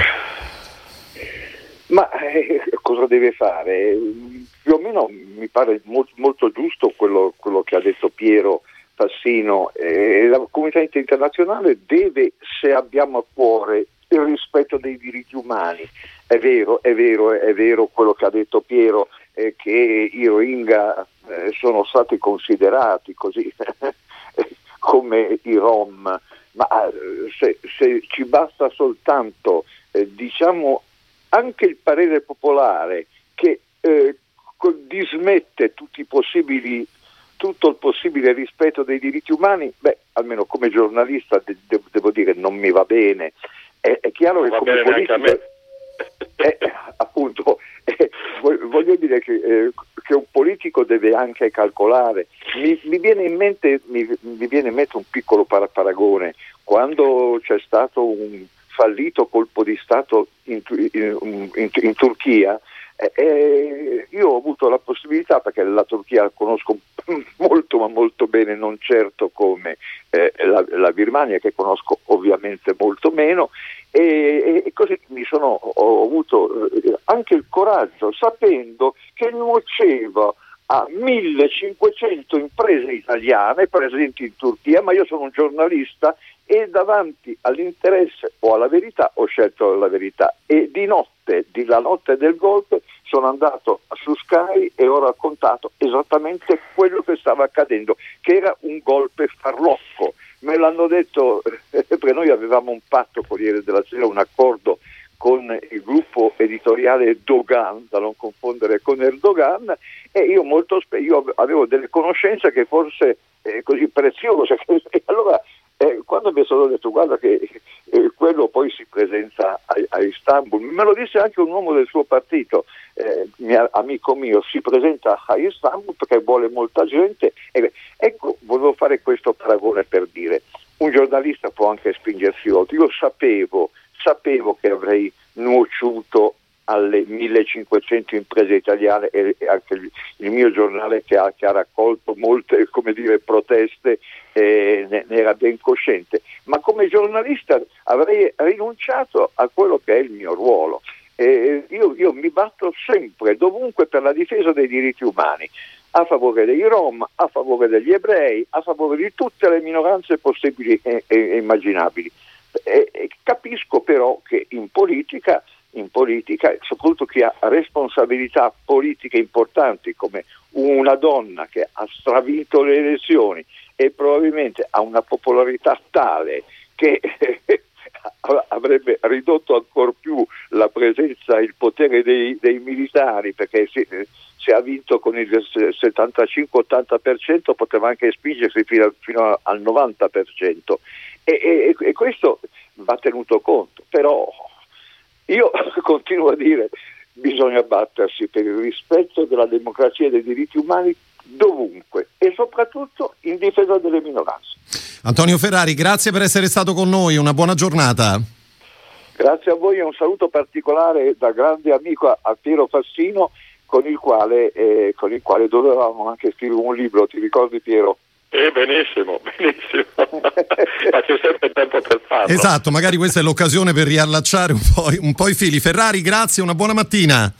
Ma eh, cosa deve fare? Più o meno mi pare molto, molto giusto quello, quello, che ha detto Piero Fassino. Eh, la comunità internazionale deve, se abbiamo a cuore il rispetto dei diritti umani, è vero, è vero, è vero quello che ha detto Piero, eh, che i Rohingya eh, sono stati considerati così (laughs) come i Rom, ma eh, se, se ci basta soltanto eh, diciamo anche il parere popolare che eh, dismette tutto il possibile rispetto dei diritti umani, beh, almeno come giornalista de- de- devo dire non mi va bene. È, è chiaro non che come politico... Eh, appunto, (laughs) eh, voglio dire che, eh, che, un politico deve anche calcolare. Mi, mi, viene, in mente, mi, mi viene, in mente, un piccolo paragone. Quando c'è stato un fallito colpo di Stato in, in, in, in Turchia, eh, io ho avuto la possibilità, perché la Turchia la conosco (laughs) molto ma molto bene, non certo come eh, la, la, Birmania che conosco ovviamente molto meno, e, e così mi sono, ho avuto eh, anche il coraggio, sapendo che nuocevo a 1500 imprese italiane presenti in Turchia, ma io sono un giornalista e davanti all'interesse o alla verità ho scelto la verità. E di notte, di la notte del golpe, sono andato su Sky e ho raccontato esattamente quello che stava accadendo, che era un golpe farlocco. Me l'hanno detto (laughs) perché noi avevamo un patto Corriere della Sera, un accordo con il gruppo editoriale Dogan, da non confondere con Erdogan, e io, molto, io avevo delle conoscenze che forse eh, così preziose, (laughs) allora eh, quando mi sono detto guarda che eh, quello poi si presenta a, a, Istanbul, me lo disse anche un uomo del suo partito, eh, mio, amico mio, si presenta a Istanbul perché vuole molta gente. ecco, volevo fare questo paragone per dire, un giornalista può anche spingersi oltre, io sapevo, sapevo che avrei nuociuto alle 1500 imprese italiane e anche il, mio giornale che ha, che ha raccolto molte (laughs) dire, proteste eh, ne, ne, era ben cosciente, ma come giornalista avrei rinunciato a quello che è il mio ruolo. Eh, io, io mi batto sempre, dovunque, per la difesa dei diritti umani a favore dei Rom, a favore degli ebrei, a favore di tutte le minoranze possibili e, e immaginabili. E capisco però che in politica in politica, soprattutto chi ha responsabilità politiche importanti come una donna che ha stravinto le elezioni e probabilmente ha una popolarità tale che (laughs) avrebbe ridotto ancora più la presenza, il potere dei, dei militari perché se, se, ha vinto con il 75-80% poteva anche spingersi fino, fino al 90% e, e, e questo va tenuto conto, però Io (laughs) continuo a dire bisogna battersi per il rispetto della democrazia e dei diritti umani dovunque e soprattutto in difesa delle minoranze. Antonio Ferrari, grazie per essere stato con noi, una buona giornata. Grazie a voi e un saluto particolare da grande amico a Piero Fassino con il quale, eh, con il quale dovevamo anche scrivere un libro, ti ricordi Piero? Eh, benissimo, (laughs) benissimo. Ma c'è sempre tempo per farlo. Esatto, magari questa è l'occasione per riallacciare un po', un po' i fili. Ferrari, grazie, una buona mattina.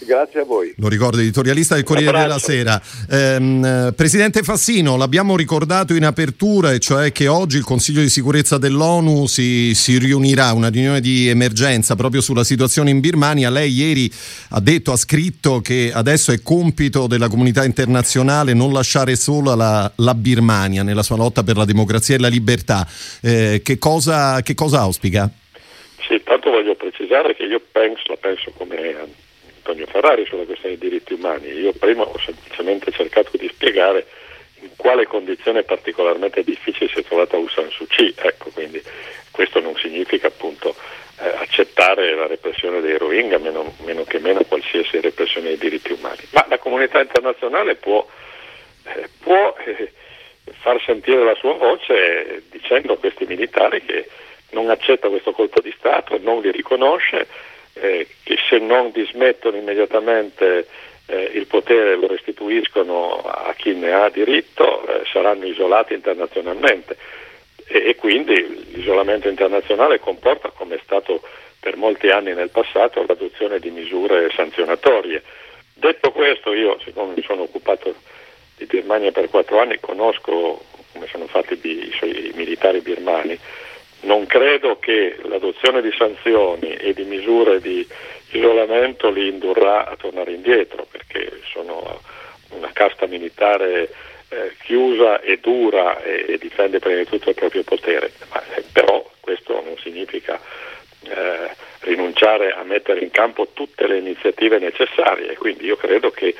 Grazie a voi. Lo ricordo, editorialista del Corriere della Sera. Ehm, Presidente Fassino, l'abbiamo ricordato in apertura, e cioè che oggi il Consiglio di sicurezza dell'ONU si, si, riunirà, una riunione di emergenza proprio sulla situazione in Birmania. Lei ieri ha detto, ha scritto che adesso è compito della comunità internazionale non lasciare sola la, la Birmania nella sua lotta per la democrazia e la libertà. Eh, che, cosa, che cosa auspica? Sì, tanto voglio precisare che io penso, la penso come Antonio Ferrari sulla questione dei diritti umani. Io prima ho semplicemente cercato di spiegare in quale condizione particolarmente difficile si è trovata Aung San Suu Kyi. Ecco, quindi questo non significa appunto eh, accettare la repressione dei Rohingya, meno, meno, che meno qualsiasi repressione dei diritti umani. Ma la comunità internazionale può, eh, può eh, far sentire la sua voce dicendo a questi militari che non accetta questo colpo di Stato, non li riconosce eh, che se non dismettono immediatamente eh, il potere lo restituiscono a chi ne ha diritto, eh, saranno isolati internazionalmente e, e, quindi l'isolamento internazionale comporta, come è stato per molti anni nel passato, l'adozione di misure sanzionatorie. Detto questo, io siccome mi sono occupato di Birmania per quattro anni, conosco come sono fatti i, i militari birmani, non credo che l'adozione di sanzioni e di misure di isolamento li indurrà a tornare indietro, perché sono una casta militare eh, chiusa e dura e, e, difende prima di tutto il proprio potere. Ma, eh, però questo non significa eh, rinunciare a mettere in campo tutte le iniziative necessarie. Quindi io credo che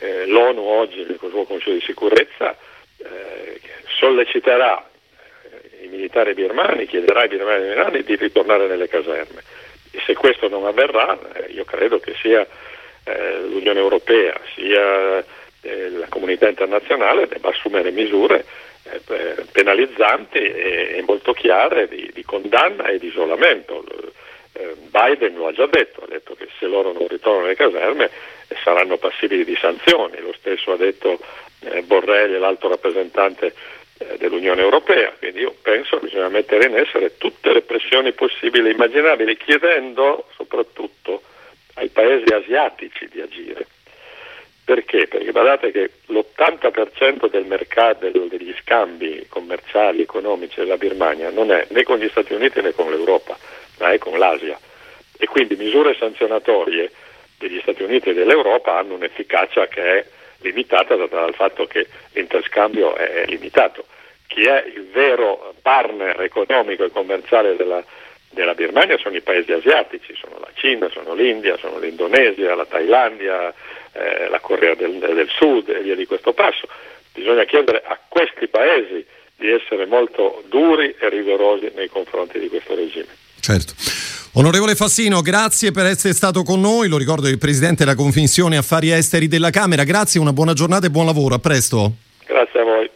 eh, l'ONU oggi nel suo Consiglio di sicurezza eh, solleciterà i militari birmani, chiederà ai birmani di ritornare nelle caserme. E se questo non avverrà, eh, io credo che sia eh, l'Unione Europea sia eh, la comunità internazionale debba assumere misure eh, penalizzanti e, e, molto chiare di, di, condanna e di isolamento. Eh, Biden lo ha già detto, ha detto che se loro non ritornano alle caserme eh, saranno passibili di sanzioni, lo stesso ha detto Borrell, l'alto rappresentante dell'Unione Europea, quindi io penso che bisogna mettere in essere tutte le pressioni possibili e immaginabili, chiedendo soprattutto ai paesi asiatici di agire. Perché? Perché guardate che l'80% del mercato degli scambi commerciali, economici della Birmania non è né con gli Stati Uniti né con l'Europa, ma è con l'Asia. E quindi misure sanzionatorie degli Stati Uniti e dell'Europa hanno un'efficacia che è limitata dal fatto che l'interscambio è limitato. Chi è il vero partner economico e commerciale della, della Birmania sono i paesi asiatici, sono la Cina, sono l'India, sono l'Indonesia, la Thailandia, eh, la Corea del, del Sud e via di questo passo. Bisogna chiedere a questi paesi di essere molto duri e rigorosi nei confronti di questo regime. Certo. Onorevole Fassino, grazie per essere stato con noi. Lo ricordo il Presidente della Commissione Affari Esteri della Camera. Grazie, una buona giornata e buon lavoro. A presto. Grazie a voi.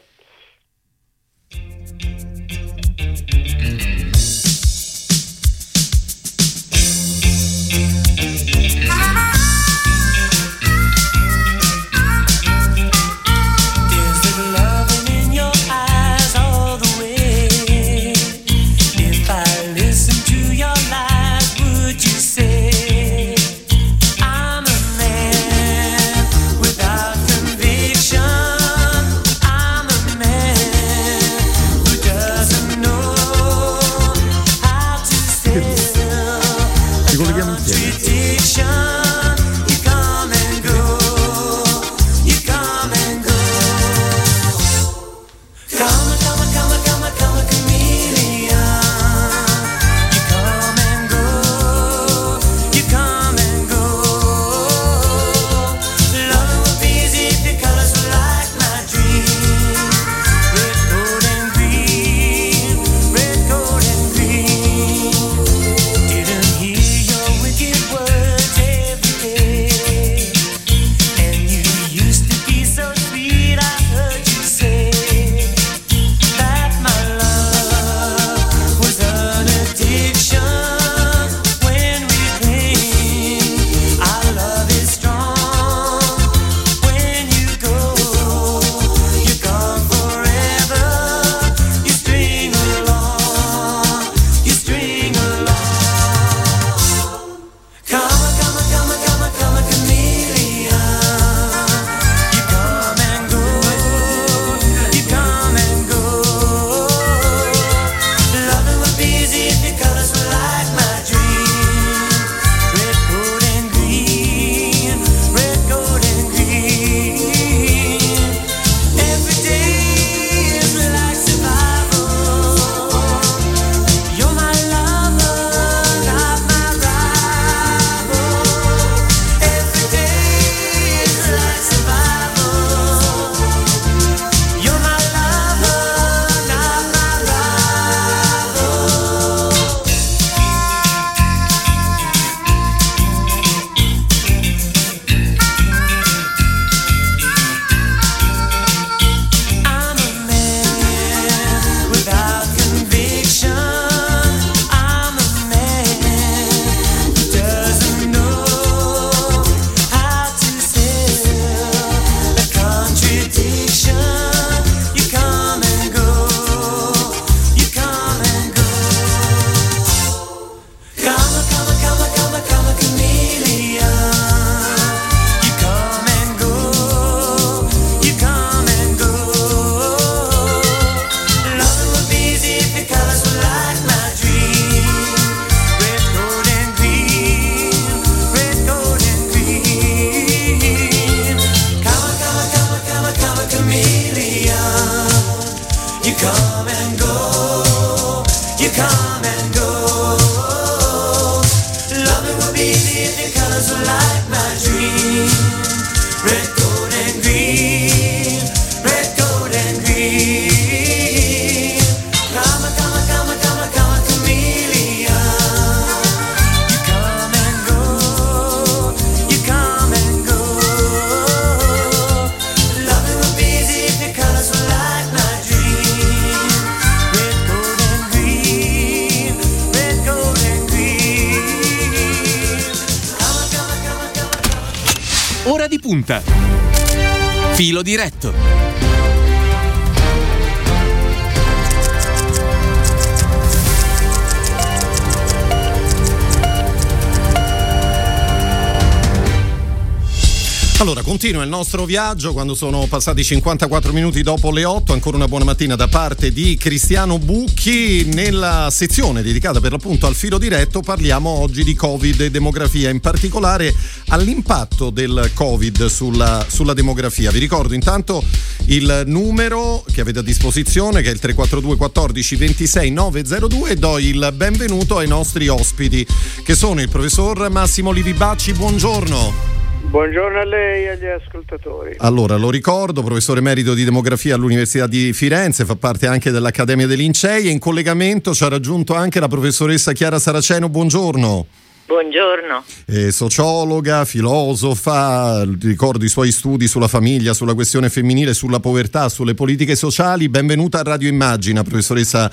Nostro viaggio quando sono passati 54 minuti dopo le 8. Ancora una buona mattina da parte di Cristiano Bucchi. Nella sezione dedicata per l'appunto al filo diretto parliamo oggi di Covid e demografia, in particolare all'impatto del Covid sulla, sulla demografia. Vi ricordo intanto il numero che avete a disposizione che è il 342 14 26 902 e do il benvenuto ai nostri ospiti che sono il professor Massimo Livibacci. Buongiorno. Buongiorno a lei e agli ascoltatori. Allora, lo ricordo, professore emerito di demografia all'Università di Firenze, fa parte anche dell'Accademia dei Lincei e in collegamento ci ha raggiunto anche la professoressa Chiara Saraceno. Buongiorno. Buongiorno. È sociologa, filosofa, ricordo i suoi studi sulla famiglia, sulla questione femminile, sulla povertà, sulle politiche sociali. Benvenuta a Radio Immagina, professoressa,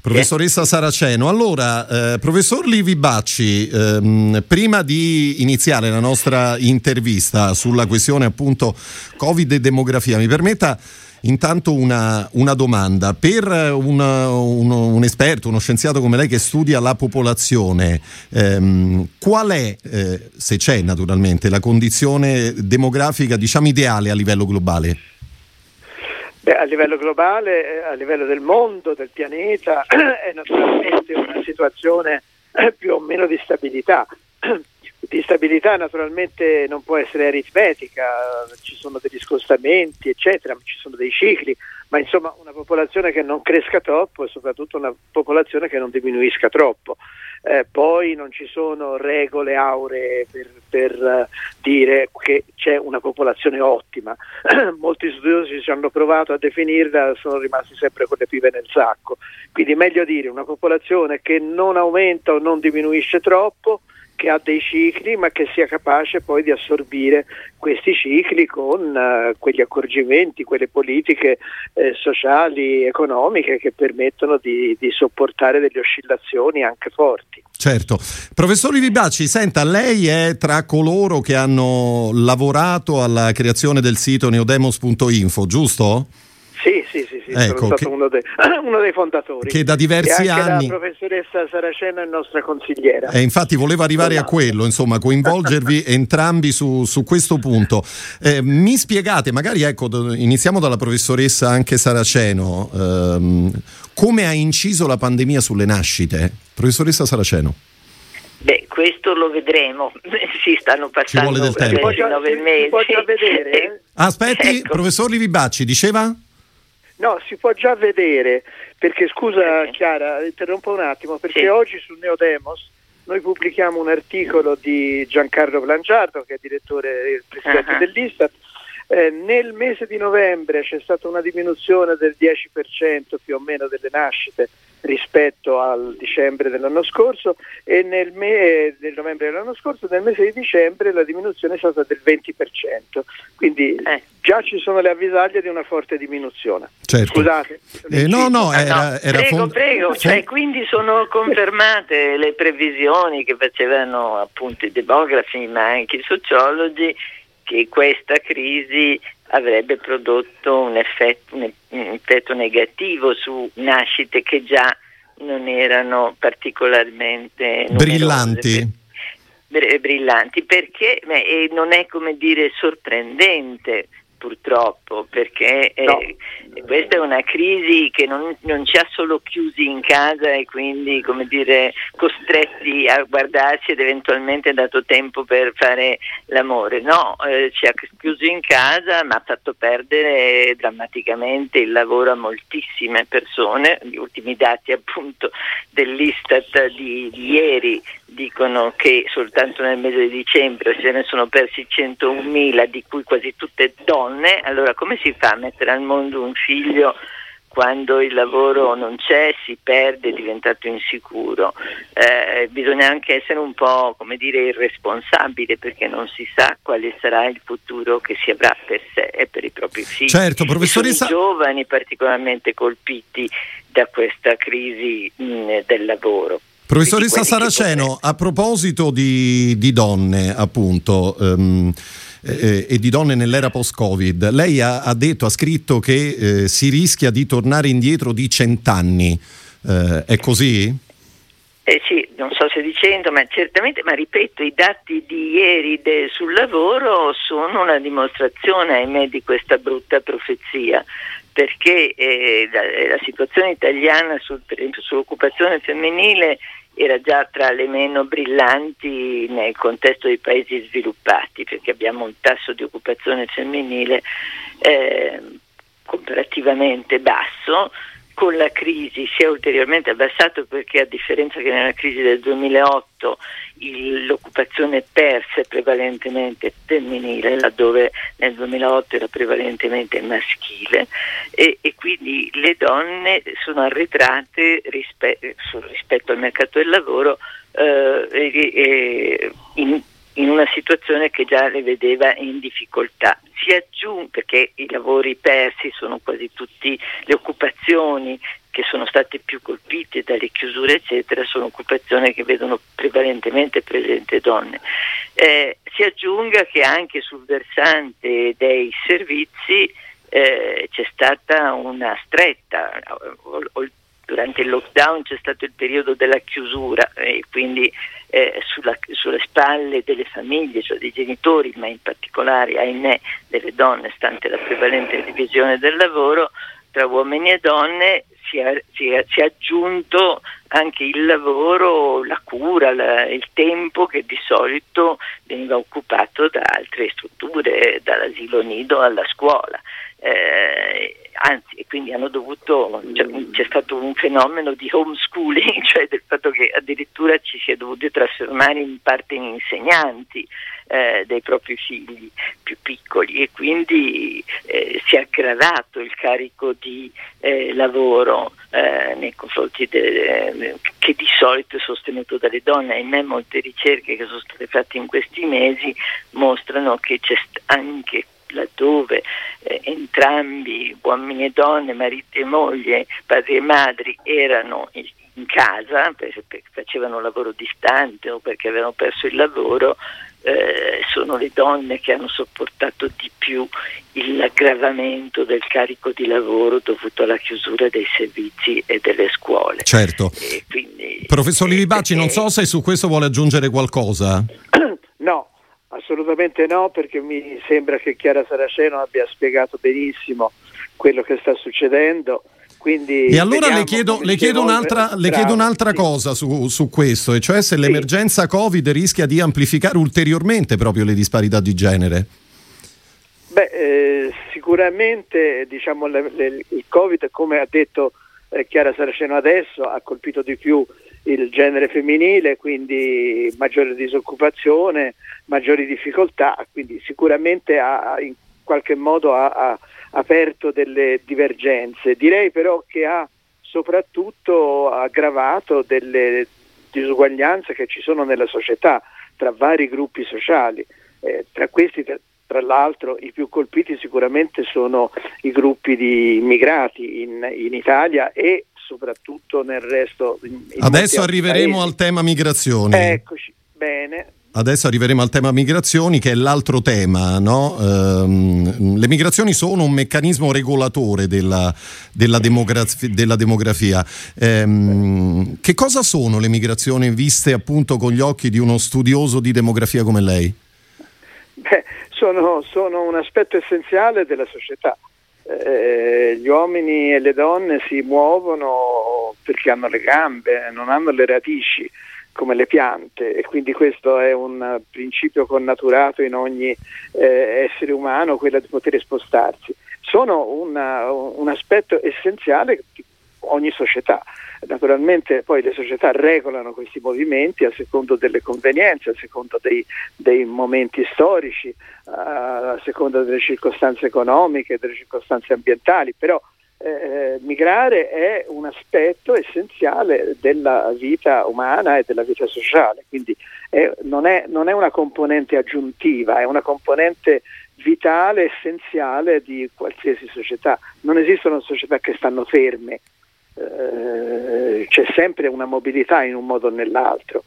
professoressa Saraceno. Allora, eh, professor Livi Bacci, ehm, prima di iniziare la nostra intervista sulla questione appunto Covid e demografia, mi permetta Intanto una, una domanda, per una, uno, un esperto, uno scienziato come lei che studia la popolazione, ehm, qual è, eh, se c'è naturalmente, la condizione demografica diciamo ideale a livello globale? Beh, a livello globale, eh, a livello del mondo, del pianeta, (clears throat) è naturalmente una situazione eh, più o meno di stabilità (clears throat) di stabilità naturalmente non può essere aritmetica, ci sono degli scostamenti, eccetera, ci sono dei cicli, ma insomma una popolazione che non cresca troppo e soprattutto una popolazione che non diminuisca troppo. Eh, poi non ci sono regole auree per, per uh, dire che c'è una popolazione ottima. (clears throat) Molti studiosi ci hanno provato a definirla, sono rimasti sempre con le pive nel sacco. Quindi meglio dire una popolazione che non aumenta o non diminuisce troppo, che ha dei cicli ma che sia capace poi di assorbire questi cicli con uh, quegli accorgimenti, quelle politiche eh, sociali, economiche che permettono di, di, sopportare delle oscillazioni anche forti. Certo. Professor Livibacci, senta, lei è tra coloro che hanno lavorato alla creazione del sito neodemos.info, giusto? Sì, sì, sì, sì ecco, sono stato che, uno, dei, (clears throat) uno, dei, fondatori. Che da diversi e anche anni. La professoressa Saraceno è nostra consigliera. E infatti volevo arrivare a quello, insomma, coinvolgervi (laughs) entrambi su, su, questo punto. Eh, mi spiegate, magari ecco, iniziamo dalla professoressa anche Saraceno, ehm, come ha inciso la pandemia sulle nascite? Professoressa Saraceno. Beh, questo lo vedremo. (laughs) si stanno passando Ci vuole del tempo. nove mesi. Si vedere. Eh? (laughs) Aspetti, ecco. professor Livibacci, diceva? No, si può già vedere, perché scusa Chiara, interrompo un attimo, perché sì. oggi su Neodemos noi pubblichiamo un articolo di Giancarlo Blangiardo, che è direttore e presidente uh-huh. dell'Istat. Eh, nel mese di novembre c'è stata una diminuzione del 10% più o meno delle nascite rispetto al dicembre dell'anno scorso e nel, me- del novembre dell'anno scorso nel mese di dicembre la diminuzione è stata del 20%, quindi eh. già ci sono le avvisaglie di una forte diminuzione. Certo. Scusate. Eh, no, no, era, no, era prego, fond- prego, cioè, quindi sono confermate le previsioni che facevano appunto i demografi ma anche i sociologi che questa crisi avrebbe prodotto un effetto, un effetto negativo su nascite che già non erano particolarmente brillanti. brillanti perché beh, non è come dire sorprendente purtroppo, perché eh, no. questa è una crisi che non, non, ci ha solo chiusi in casa e quindi come dire, costretti a guardarci ed eventualmente dato tempo per fare l'amore, no, eh, ci ha chiusi in casa ma ha fatto perdere drammaticamente il lavoro a moltissime persone, gli ultimi dati appunto dell'Istat di, di ieri dicono che soltanto nel mese di dicembre se ne sono persi 101.000, di cui quasi tutte donne, allora come si fa a mettere al mondo un figlio quando il lavoro non c'è, si perde, è diventato insicuro? Eh, bisogna anche essere un po' come dire irresponsabile perché non si sa quale sarà il futuro che si avrà per sé e per i propri figli. Certo, professoressa... I giovani particolarmente colpiti da questa crisi mh, del lavoro. Professoressa Saraceno, a proposito di, di donne, appunto, um, eh, e di donne nell'era post-Covid, lei ha, ha detto, ha scritto che eh, si rischia di tornare indietro di cent'anni. Eh, è così? Eh sì, non so se dicendo, ma certamente, ma ripeto, i dati di ieri de, sul lavoro sono una dimostrazione, ahimè, di questa brutta profezia perché eh, la, la, situazione italiana sul, per esempio, sull'occupazione femminile era già tra le meno brillanti nel contesto dei paesi sviluppati, perché abbiamo un tasso di occupazione femminile eh, comparativamente basso, con la crisi si è ulteriormente abbassato perché a differenza che nella crisi del 2008 il, l'occupazione persa è prevalentemente femminile, laddove nel 2008 era prevalentemente maschile e, e quindi le donne sono arretrate rispe- rispetto al mercato del lavoro eh, in, in una situazione che già le vedeva in difficoltà. Si aggiunge, perché i lavori persi sono quasi tutte le occupazioni che sono state più colpite dalle chiusure, eccetera, sono occupazioni che vedono prevalentemente presente donne. Eh, si aggiunga che anche sul versante dei servizi eh, c'è stata una stretta, durante il lockdown c'è stato il periodo della chiusura e quindi eh, sulla, sulle spalle delle famiglie, cioè dei genitori, ma in particolare, ahimè, delle donne, stante la prevalente divisione del lavoro tra uomini e donne, si è, si è, si è aggiunto anche il lavoro, la cura, la, il tempo che di solito veniva occupato da altre strutture, dall'asilo nido alla scuola. Eh, anzi, quindi hanno dovuto, cioè, c'è stato un fenomeno di homeschooling, (laughs) cioè del fatto che addirittura ci si è dovuti trasformare in parte in insegnanti eh, dei propri figli più piccoli e quindi eh, si è aggravato il carico di eh, lavoro eh, nei confronti de, che di solito è sostenuto dalle donne. Ahimè molte ricerche che sono state fatte in questi mesi mostrano che c'è anche laddove eh, entrambi, uomini e donne, marito e moglie, padri e madri, erano in casa perché facevano lavoro distante o perché avevano perso il lavoro, eh, sono le donne che hanno sopportato di più l'aggravamento del carico di lavoro dovuto alla chiusura dei servizi e delle scuole. Certo. Quindi, Professor Livibaci, eh, non so se su questo vuole aggiungere qualcosa. Assolutamente no, perché mi sembra che Chiara Saraceno abbia spiegato benissimo quello che sta succedendo. Quindi e allora le chiedo, le chiedo, un'altra, le chiedo un'altra cosa su, su, questo, e cioè se sì. l'emergenza Covid rischia di amplificare ulteriormente proprio le disparità di genere. Beh, eh, sicuramente diciamo, le, le, il Covid, come ha detto eh, Chiara Saraceno adesso, ha colpito di più il genere femminile, quindi maggiore disoccupazione, maggiori difficoltà, quindi sicuramente ha, in qualche modo ha, ha aperto delle divergenze. Direi però che ha soprattutto aggravato delle disuguaglianze che ci sono nella società tra vari gruppi sociali. Eh, tra questi, tra, l'altro, i più colpiti sicuramente sono i gruppi di immigrati in, in Italia e soprattutto nel resto. Adesso arriveremo paesi. al tema migrazioni. Eccoci, bene. Adesso arriveremo al tema migrazioni, che è l'altro tema. No? Ehm, le migrazioni sono un meccanismo regolatore della, della, demografia. Della demografia. Ehm, che cosa sono le migrazioni viste appunto con gli occhi di uno studioso di demografia come lei? sono, sono un aspetto essenziale della società. Eh, gli uomini e le donne si muovono perché hanno le gambe, non hanno le radici come le piante e quindi questo è un principio connaturato in ogni eh, essere umano, quello di poter spostarsi. Sono una, un aspetto essenziale di ogni società. Naturalmente poi le società regolano questi movimenti a secondo delle convenienze, a secondo dei, dei momenti storici, a seconda delle circostanze economiche, delle circostanze ambientali, però eh, migrare è un aspetto essenziale della vita umana e della vita sociale, quindi è, non, è, non, è, una componente aggiuntiva, è una componente vitale, essenziale di qualsiasi società. Non esistono società che stanno ferme, eh, c'è sempre una mobilità in un modo o nell'altro.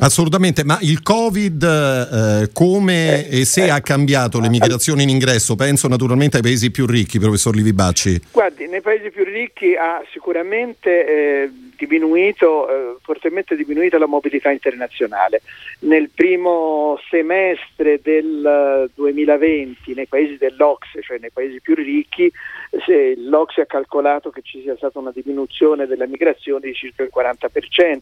Assolutamente, ma il Covid eh, come eh, e se eh, ha cambiato le migrazioni in ingresso? Penso naturalmente ai paesi più ricchi, professor Livi Bacci. Guardi, nei paesi più ricchi ha sicuramente eh, diminuito, eh, fortemente diminuito la mobilità internazionale. Nel primo semestre del 2020 nei paesi dell'Ox, cioè nei paesi più ricchi, l'Ox ha calcolato che ci sia stata una diminuzione della migrazione di circa il 40%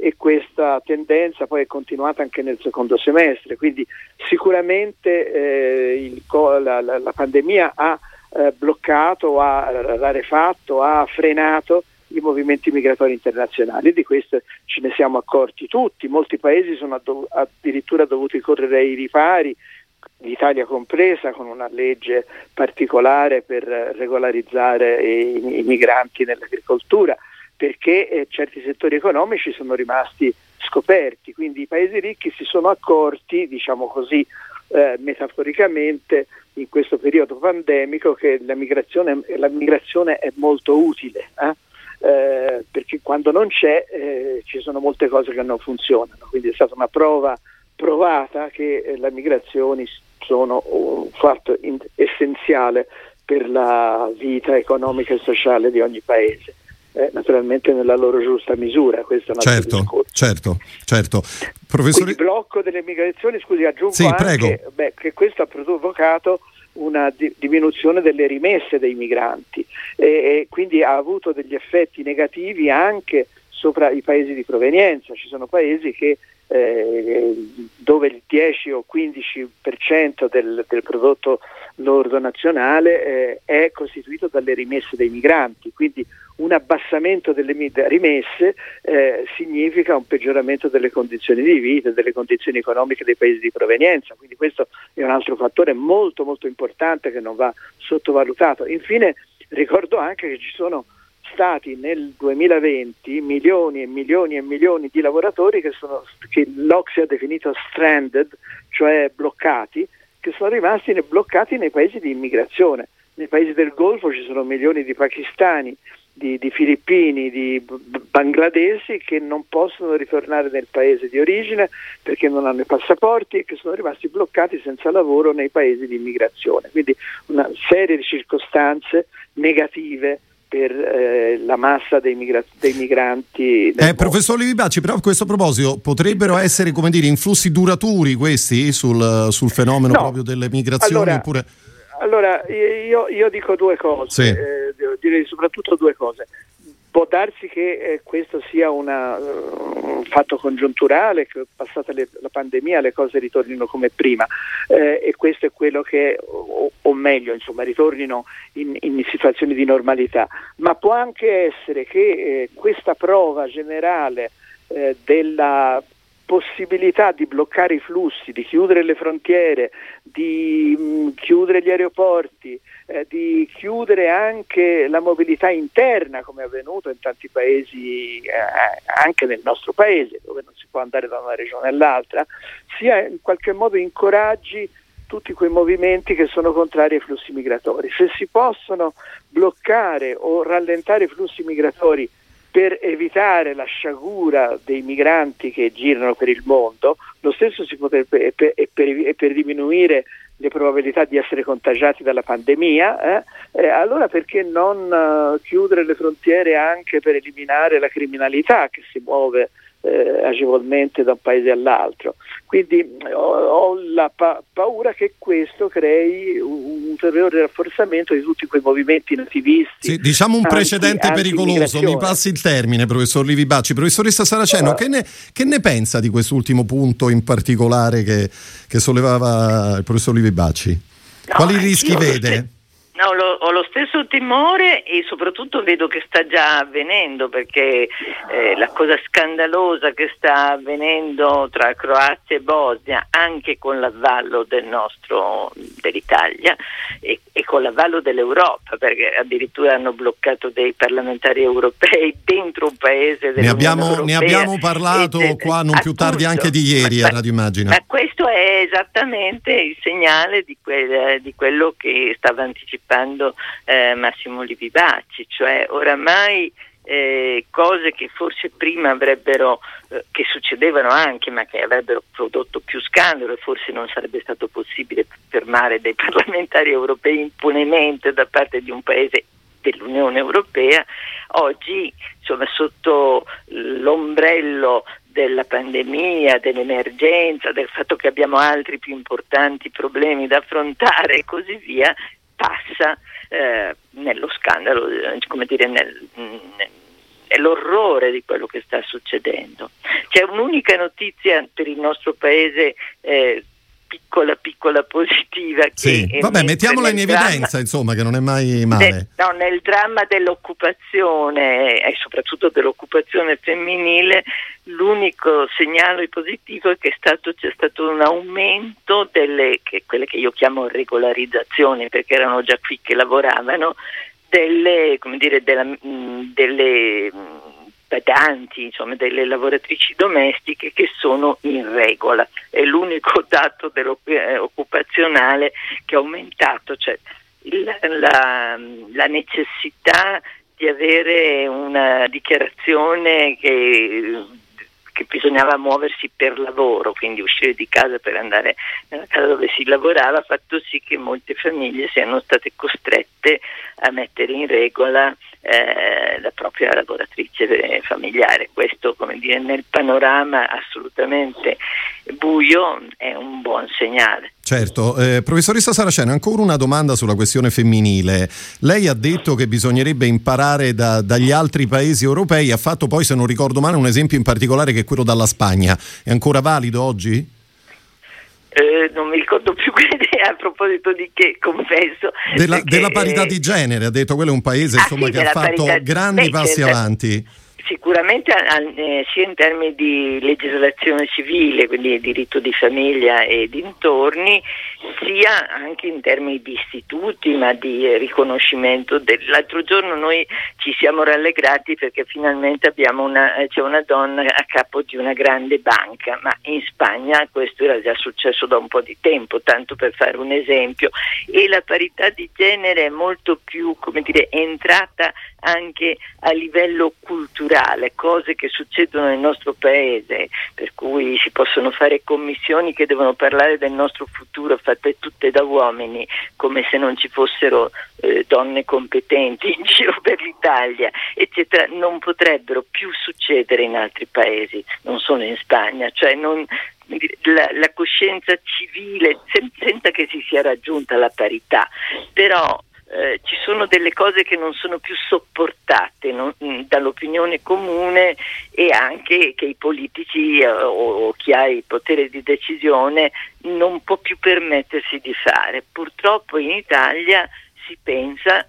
e questa tendenza poi è continuata anche nel secondo semestre, quindi sicuramente eh, il, la, la, la, pandemia ha eh, bloccato, ha rarefatto, ha frenato i movimenti migratori internazionali, di questo ce ne siamo accorti tutti, molti paesi sono addirittura dovuti correre ai ripari, l'Italia compresa, con una legge particolare per regolarizzare i, i migranti nell'agricoltura perché eh, certi settori economici sono rimasti scoperti, quindi i paesi ricchi si sono accorti, diciamo così eh, metaforicamente, in questo periodo pandemico che la migrazione, la migrazione è molto utile. Eh? Eh, perché quando non c'è eh, ci sono molte cose che non funzionano, quindi è stata una prova provata che eh, le migrazioni sono un fatto in- essenziale per la vita economica e sociale di ogni paese eh, naturalmente nella loro giusta misura. Questo è un certo, certo, certo. Professore... il blocco delle migrazioni, scusi, aggiungo sì, anche beh, che questo ha provocato una di- diminuzione delle rimesse dei migranti e, e quindi ha avuto degli effetti negativi anche sopra i paesi di provenienza. Ci sono paesi che eh, dove il 10 o 15% del, del prodotto lordo nazionale eh, è costituito dalle rimesse dei migranti, quindi un abbassamento delle rimesse eh, significa un peggioramento delle condizioni di vita, delle condizioni economiche dei paesi di provenienza, quindi questo è un altro fattore molto molto importante che non va sottovalutato. Infine ricordo anche che ci sono stati nel 2020 milioni e milioni e milioni di lavoratori che, sono, che l'Ocse ha definito stranded, cioè bloccati, che sono rimasti bloccati nei paesi di immigrazione. Nei paesi del Golfo ci sono milioni di pakistani, di, di, filippini, di bangladesi che non possono ritornare nel paese di origine perché non hanno i passaporti e che sono rimasti bloccati senza lavoro nei paesi di immigrazione. Quindi una serie di circostanze negative per eh, la massa dei, migra- dei migranti. Eh, professor Livibacci, però a questo proposito potrebbero essere come dire, influssi duraturi questi sul, sul fenomeno no. proprio delle migrazioni? Allora, oppure... allora io, io, dico due cose, sì. eh, direi soprattutto due cose. Può darsi che eh, questo sia una, uh, un fatto congiunturale, che passata le, la pandemia le cose ritornino come prima. Eh, e questo è quello che, o, o meglio, insomma, ritornino in, in, situazioni di normalità, ma può anche essere che eh, questa prova generale eh, della possibilità di bloccare i flussi, di chiudere le frontiere, di mm, chiudere gli aeroporti, eh, di chiudere anche la mobilità interna come è avvenuto in tanti paesi, eh, anche nel nostro paese dove non si può andare da una regione all'altra, sia in qualche modo incoraggi tutti quei movimenti che sono contrari ai flussi migratori. Se si possono bloccare o rallentare i flussi migratori per evitare la sciagura dei migranti che girano per il mondo, lo stesso si potrebbe, e per, e per, e per diminuire le probabilità di essere contagiati dalla pandemia, eh, eh, allora perché non uh, chiudere le frontiere anche per eliminare la criminalità che si muove eh, agevolmente da un paese all'altro. Quindi ho, ho la pa- paura che questo crei un ulteriore rafforzamento di tutti quei movimenti nativisti. Sì, diciamo un anti, precedente pericoloso, mi passi il termine, professor Livi Bacci. Professoressa Saraceno, che, ne, che, ne, pensa di quest'ultimo punto in particolare che, che sollevava il professor Livi Bacci? No, Quali rischi vede? No, lo, ho lo stesso timore e soprattutto vedo che sta già avvenendo perché eh, la cosa scandalosa che sta avvenendo tra Croazia e Bosnia, anche con l'avvallo del nostro, dell'Italia e, e con l'avvallo dell'Europa, perché addirittura hanno bloccato dei parlamentari europei (laughs) dentro un paese ne abbiamo, ne abbiamo parlato e, qua non più tardi anche di ieri a Radio Immagina. Ma questo è esattamente il segnale di, quel, di quello che stava anticipando sviluppando eh, Massimo Livi cioè oramai eh, cose che forse prima avrebbero, eh, che succedevano anche, ma che avrebbero prodotto più scandalo e forse non sarebbe stato possibile fermare dei (laughs) parlamentari europei impunemente da parte di un paese dell'Unione Europea, oggi insomma, sotto l'ombrello della pandemia, dell'emergenza, del fatto che abbiamo altri più importanti problemi da affrontare e così via, passa eh, nello scandalo, eh, come dire, nel, nell'orrore di quello che sta succedendo. C'è un'unica notizia per il nostro paese eh, piccola piccola positiva sì. vabbè mettiamola in evidenza dramma, insomma che non è mai male nel, no, nel dramma dell'occupazione e soprattutto dell'occupazione femminile l'unico segnale positivo è che stato, c'è stato un aumento delle che, quelle che io chiamo regolarizzazioni perché erano già qui che lavoravano delle, dire, della, delle badanti, insomma, delle lavoratrici domestiche che sono in regola. È l'unico (laughs) dato occupazionale che è aumentato, cioè il, la, la necessità di avere una dichiarazione che che bisognava muoversi per lavoro, quindi uscire di casa per andare nella casa dove si lavorava, ha fatto sì che molte famiglie siano state costrette a mettere in regola eh, la propria lavoratrice familiare. Questo, come dire, nel panorama assolutamente buio è un buon segnale. Certo, eh, professoressa Saraceno, ancora una domanda sulla questione femminile. Lei ha detto che bisognerebbe imparare da, dagli altri paesi europei, ha fatto poi, se non ricordo male, un esempio in particolare che quello dalla Spagna. È ancora valido oggi? Eh, non mi ricordo più (laughs) che idea a proposito di che, confesso. Della, perché, della parità di genere, ha detto quello è un paese ah, insomma, sì, che ha fatto parità, grandi beh, passi certo. avanti sicuramente eh, sia in termini di legislazione civile, quindi diritto di famiglia e dintorni, sia anche in termini di istituti, ma di riconoscimento. L'altro giorno noi ci siamo rallegrati perché finalmente una, eh, c'è una donna a capo di una grande banca, ma in Spagna questo era già successo da un po' di tempo, tanto per fare un esempio, e la parità di genere è molto più, dire, entrata anche a livello culturale, cose che succedono nel nostro paese, per cui si possono fare commissioni che devono parlare del nostro futuro fatte tutte da uomini, come se non ci fossero eh, donne competenti in giro (laughs) per l'Italia, eccetera, non potrebbero più succedere in altri paesi, non solo in Spagna, cioè non, la, la, coscienza civile sen, senza che si sia raggiunta la parità, però eh, ci sono delle cose che non sono più sopportate no? Mm, dall'opinione comune e anche che i politici eh, o, o, chi ha il potere di decisione non può più permettersi di fare. Purtroppo in Italia si pensa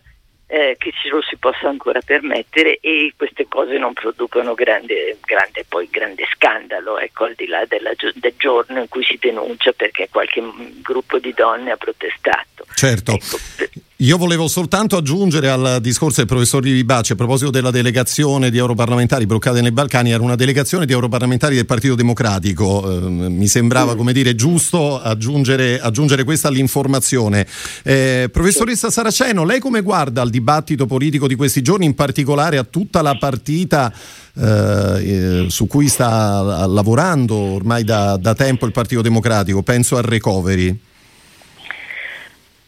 eh, che ce lo si possa ancora permettere e queste cose non producono grande, grande, poi, grande scandalo, ecco, al di là della, del giorno in cui si denuncia perché qualche gruppo di donne ha protestato. Certo. Ecco, per... Io volevo soltanto aggiungere al discorso del professor Livi Bacci a proposito della delegazione di europarlamentari bloccate nei Balcani, era una delegazione di europarlamentari del Partito Democratico, eh, mi sembrava come dire giusto aggiungere, aggiungere questa all'informazione. Eh, professoressa Saraceno, lei come guarda al dibattito politico di questi giorni, in particolare a tutta la partita eh, su cui sta lavorando ormai da, da tempo il Partito Democratico? Penso al recovery.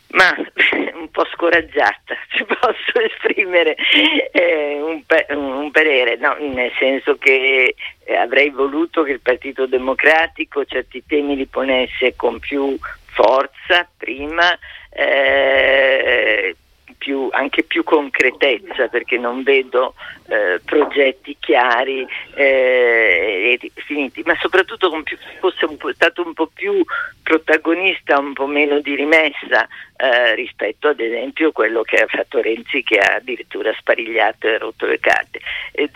Ma po' scoraggiata, (laughs) se posso esprimere eh, un, un, parere, no, nel senso che eh, avrei voluto che il Partito Democratico certi temi li ponesse con più forza prima. Eh, più, anche più concretezza perché non vedo eh, progetti chiari eh, e finiti, ma soprattutto con più, fosse un stato un po' più protagonista, un po' meno di rimessa eh, rispetto ad esempio a quello che ha fatto Renzi che ha addirittura sparigliato e rotto le carte. E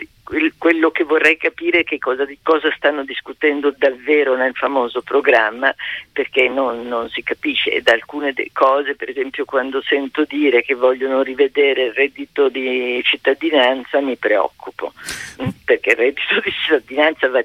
quello che vorrei capire è che cosa, di cosa stanno discutendo davvero nel famoso programma perché non, non si capisce. Ed alcune cose per esempio quando sento dire che vogliono rivedere il reddito di cittadinanza mi preoccupo. Mm, perché il reddito di cittadinanza va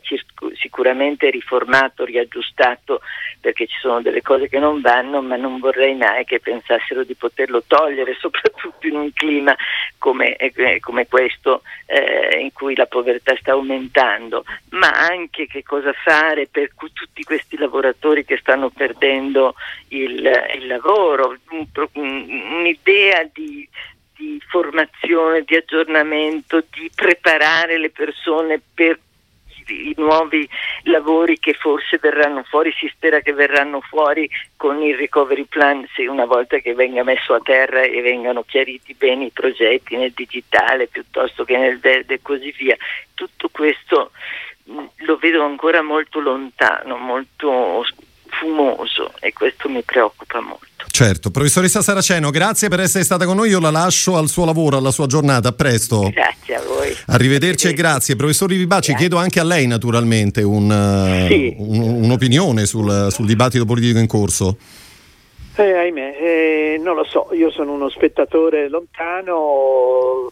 sicuramente riformato, riaggiustato perché ci sono delle cose che non vanno ma non vorrei mai che pensassero di poterlo togliere (laughs) soprattutto in un clima come, eh, come questo eh, in cui la povertà sta aumentando, ma anche che cosa fare per tutti questi lavoratori che stanno perdendo il, il lavoro, un, un'idea di, di formazione, di aggiornamento, di preparare le persone per i nuovi lavori che forse verranno fuori, si spera che verranno fuori con il recovery plan, se una volta che venga messo a terra e vengano chiariti bene i progetti nel digitale piuttosto che nel verde e così via. Tutto questo mm, lo vedo ancora molto lontano, molto fumoso e questo mi preoccupa molto. Certo, professoressa Saraceno, grazie per essere stata con noi. Io la lascio al suo lavoro, alla sua giornata. A presto. Grazie a voi. Arrivederci e grazie. Professor Rivibaci, chiedo anche a lei naturalmente un, sì. un, un'opinione sul, sul, dibattito politico in corso. Eh, ahimè, eh, non lo so, io sono uno spettatore lontano,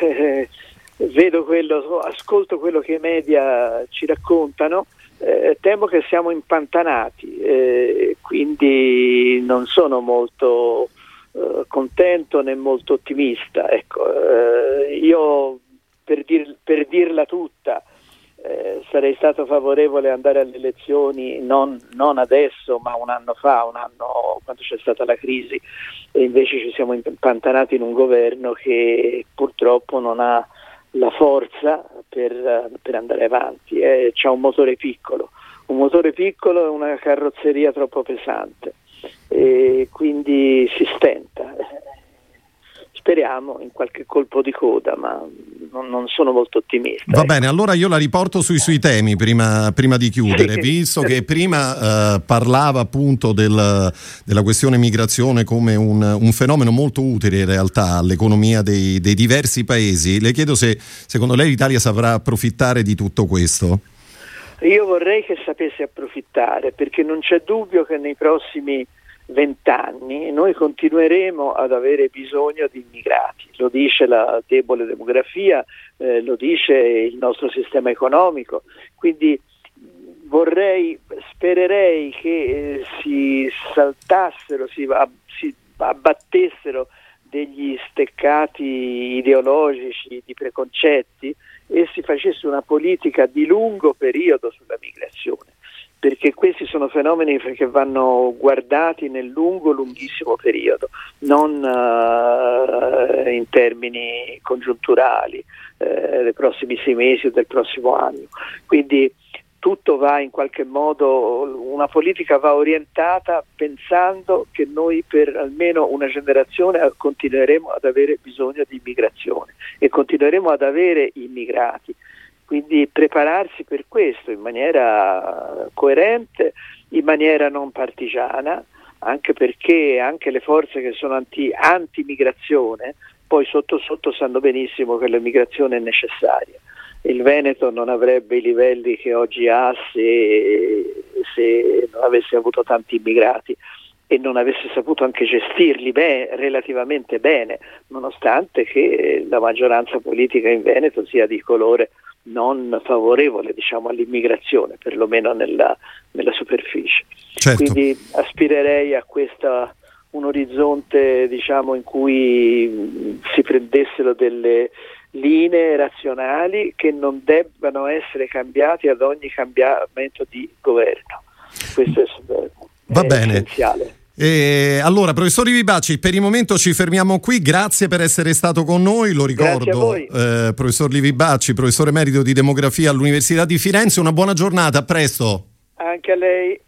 eh, vedo quello, ascolto quello che i media ci raccontano eh, temo che siamo impantanati, eh, quindi non sono molto eh, contento né molto ottimista. Ecco, eh, io per, dir, per, dirla tutta eh, sarei stato favorevole ad andare alle elezioni non, non, adesso ma un anno fa, un anno quando c'è stata la crisi e invece ci siamo impantanati in un governo che purtroppo non ha la forza per, per andare avanti, eh, c'è un motore piccolo, un motore piccolo e una carrozzeria troppo pesante e quindi si stenta. Speriamo in qualche colpo di coda, ma non, non sono molto ottimista. Va ecco. bene, allora io la riporto sui suoi temi prima, prima di chiudere, sì. visto che prima eh, parlava appunto del, della questione migrazione come un, un, fenomeno molto utile in realtà all'economia dei, dei diversi paesi. Le chiedo se secondo lei l'Italia saprà approfittare di tutto questo. Io vorrei che sapesse approfittare perché non c'è dubbio che nei prossimi vent'anni noi continueremo ad avere bisogno di immigrati, lo dice la debole demografia, eh, lo dice il nostro sistema economico, quindi vorrei, spererei che eh, si saltassero, si, ab- si abbattessero degli steccati ideologici, di preconcetti e si facesse una politica di lungo periodo sulla migrazione perché questi sono fenomeni che vanno guardati nel lungo, lunghissimo periodo, non uh, in termini congiunturali, uh, dei prossimi sei mesi o del prossimo anno. Quindi tutto va in qualche modo, una politica va orientata pensando che noi per almeno una generazione continueremo ad avere bisogno di immigrazione e continueremo ad avere immigrati quindi prepararsi per questo in maniera coerente, in maniera non partigiana, anche perché anche le forze che sono anti, anti-migrazione poi sotto sotto sanno benissimo che l'immigrazione è necessaria. Il Veneto non avrebbe i livelli che oggi ha se, se non avesse avuto tanti immigrati e non avesse saputo anche gestirli bene, relativamente bene, nonostante che la maggioranza politica in Veneto sia di colore non favorevole diciamo, all'immigrazione, perlomeno nella, nella superficie. Certo. Quindi aspirerei a questa, un orizzonte diciamo, in cui si prendessero delle linee razionali che non debbano essere cambiate ad ogni cambiamento di governo. Questo è, Va è bene. essenziale. E allora, professor Livibacci, per il momento ci fermiamo qui. Grazie per essere stato con noi. Lo ricordo, eh, professor Livibacci, professore emerito di demografia all'Università di Firenze. Una buona giornata, a presto. Anche a lei.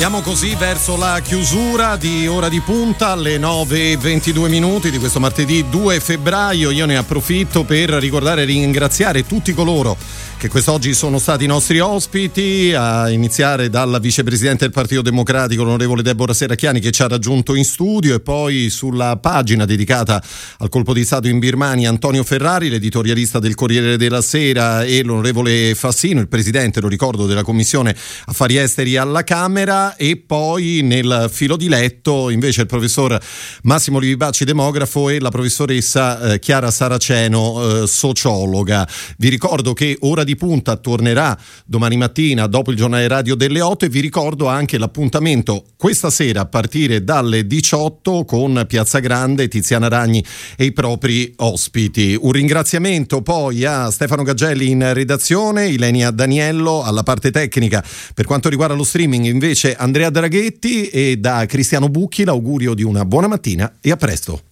Siamo così verso la chiusura di ora di punta alle 9.22 minuti di questo martedì 2 febbraio. Io ne approfitto per ricordare e ringraziare tutti coloro che quest'oggi sono stati i nostri ospiti, a iniziare dalla vicepresidente del Partito Democratico, l'onorevole Deborah Serracchiani, che ci ha raggiunto in studio, e poi sulla pagina dedicata al colpo di Stato in Birmania Antonio Ferrari, l'editorialista del Corriere della Sera, e l'onorevole Fassino, il presidente, lo ricordo, della Commissione Affari Esteri alla Camera, e poi nel filo di letto invece il professor Massimo Livibacci, demografo, e la professoressa eh, Chiara Saraceno, eh, sociologa. Vi ricordo che ora di punta tornerà domani mattina dopo il giornale radio delle 8 e vi ricordo anche l'appuntamento questa sera a partire dalle 18 con Piazza Grande, Tiziana Ragni e i propri ospiti. Un ringraziamento poi a Stefano Gaggelli in redazione, Ilenia Daniello alla parte tecnica. Per quanto riguarda lo streaming invece Andrea Draghetti e da Cristiano Bucchi l'augurio di una buona mattina e a presto.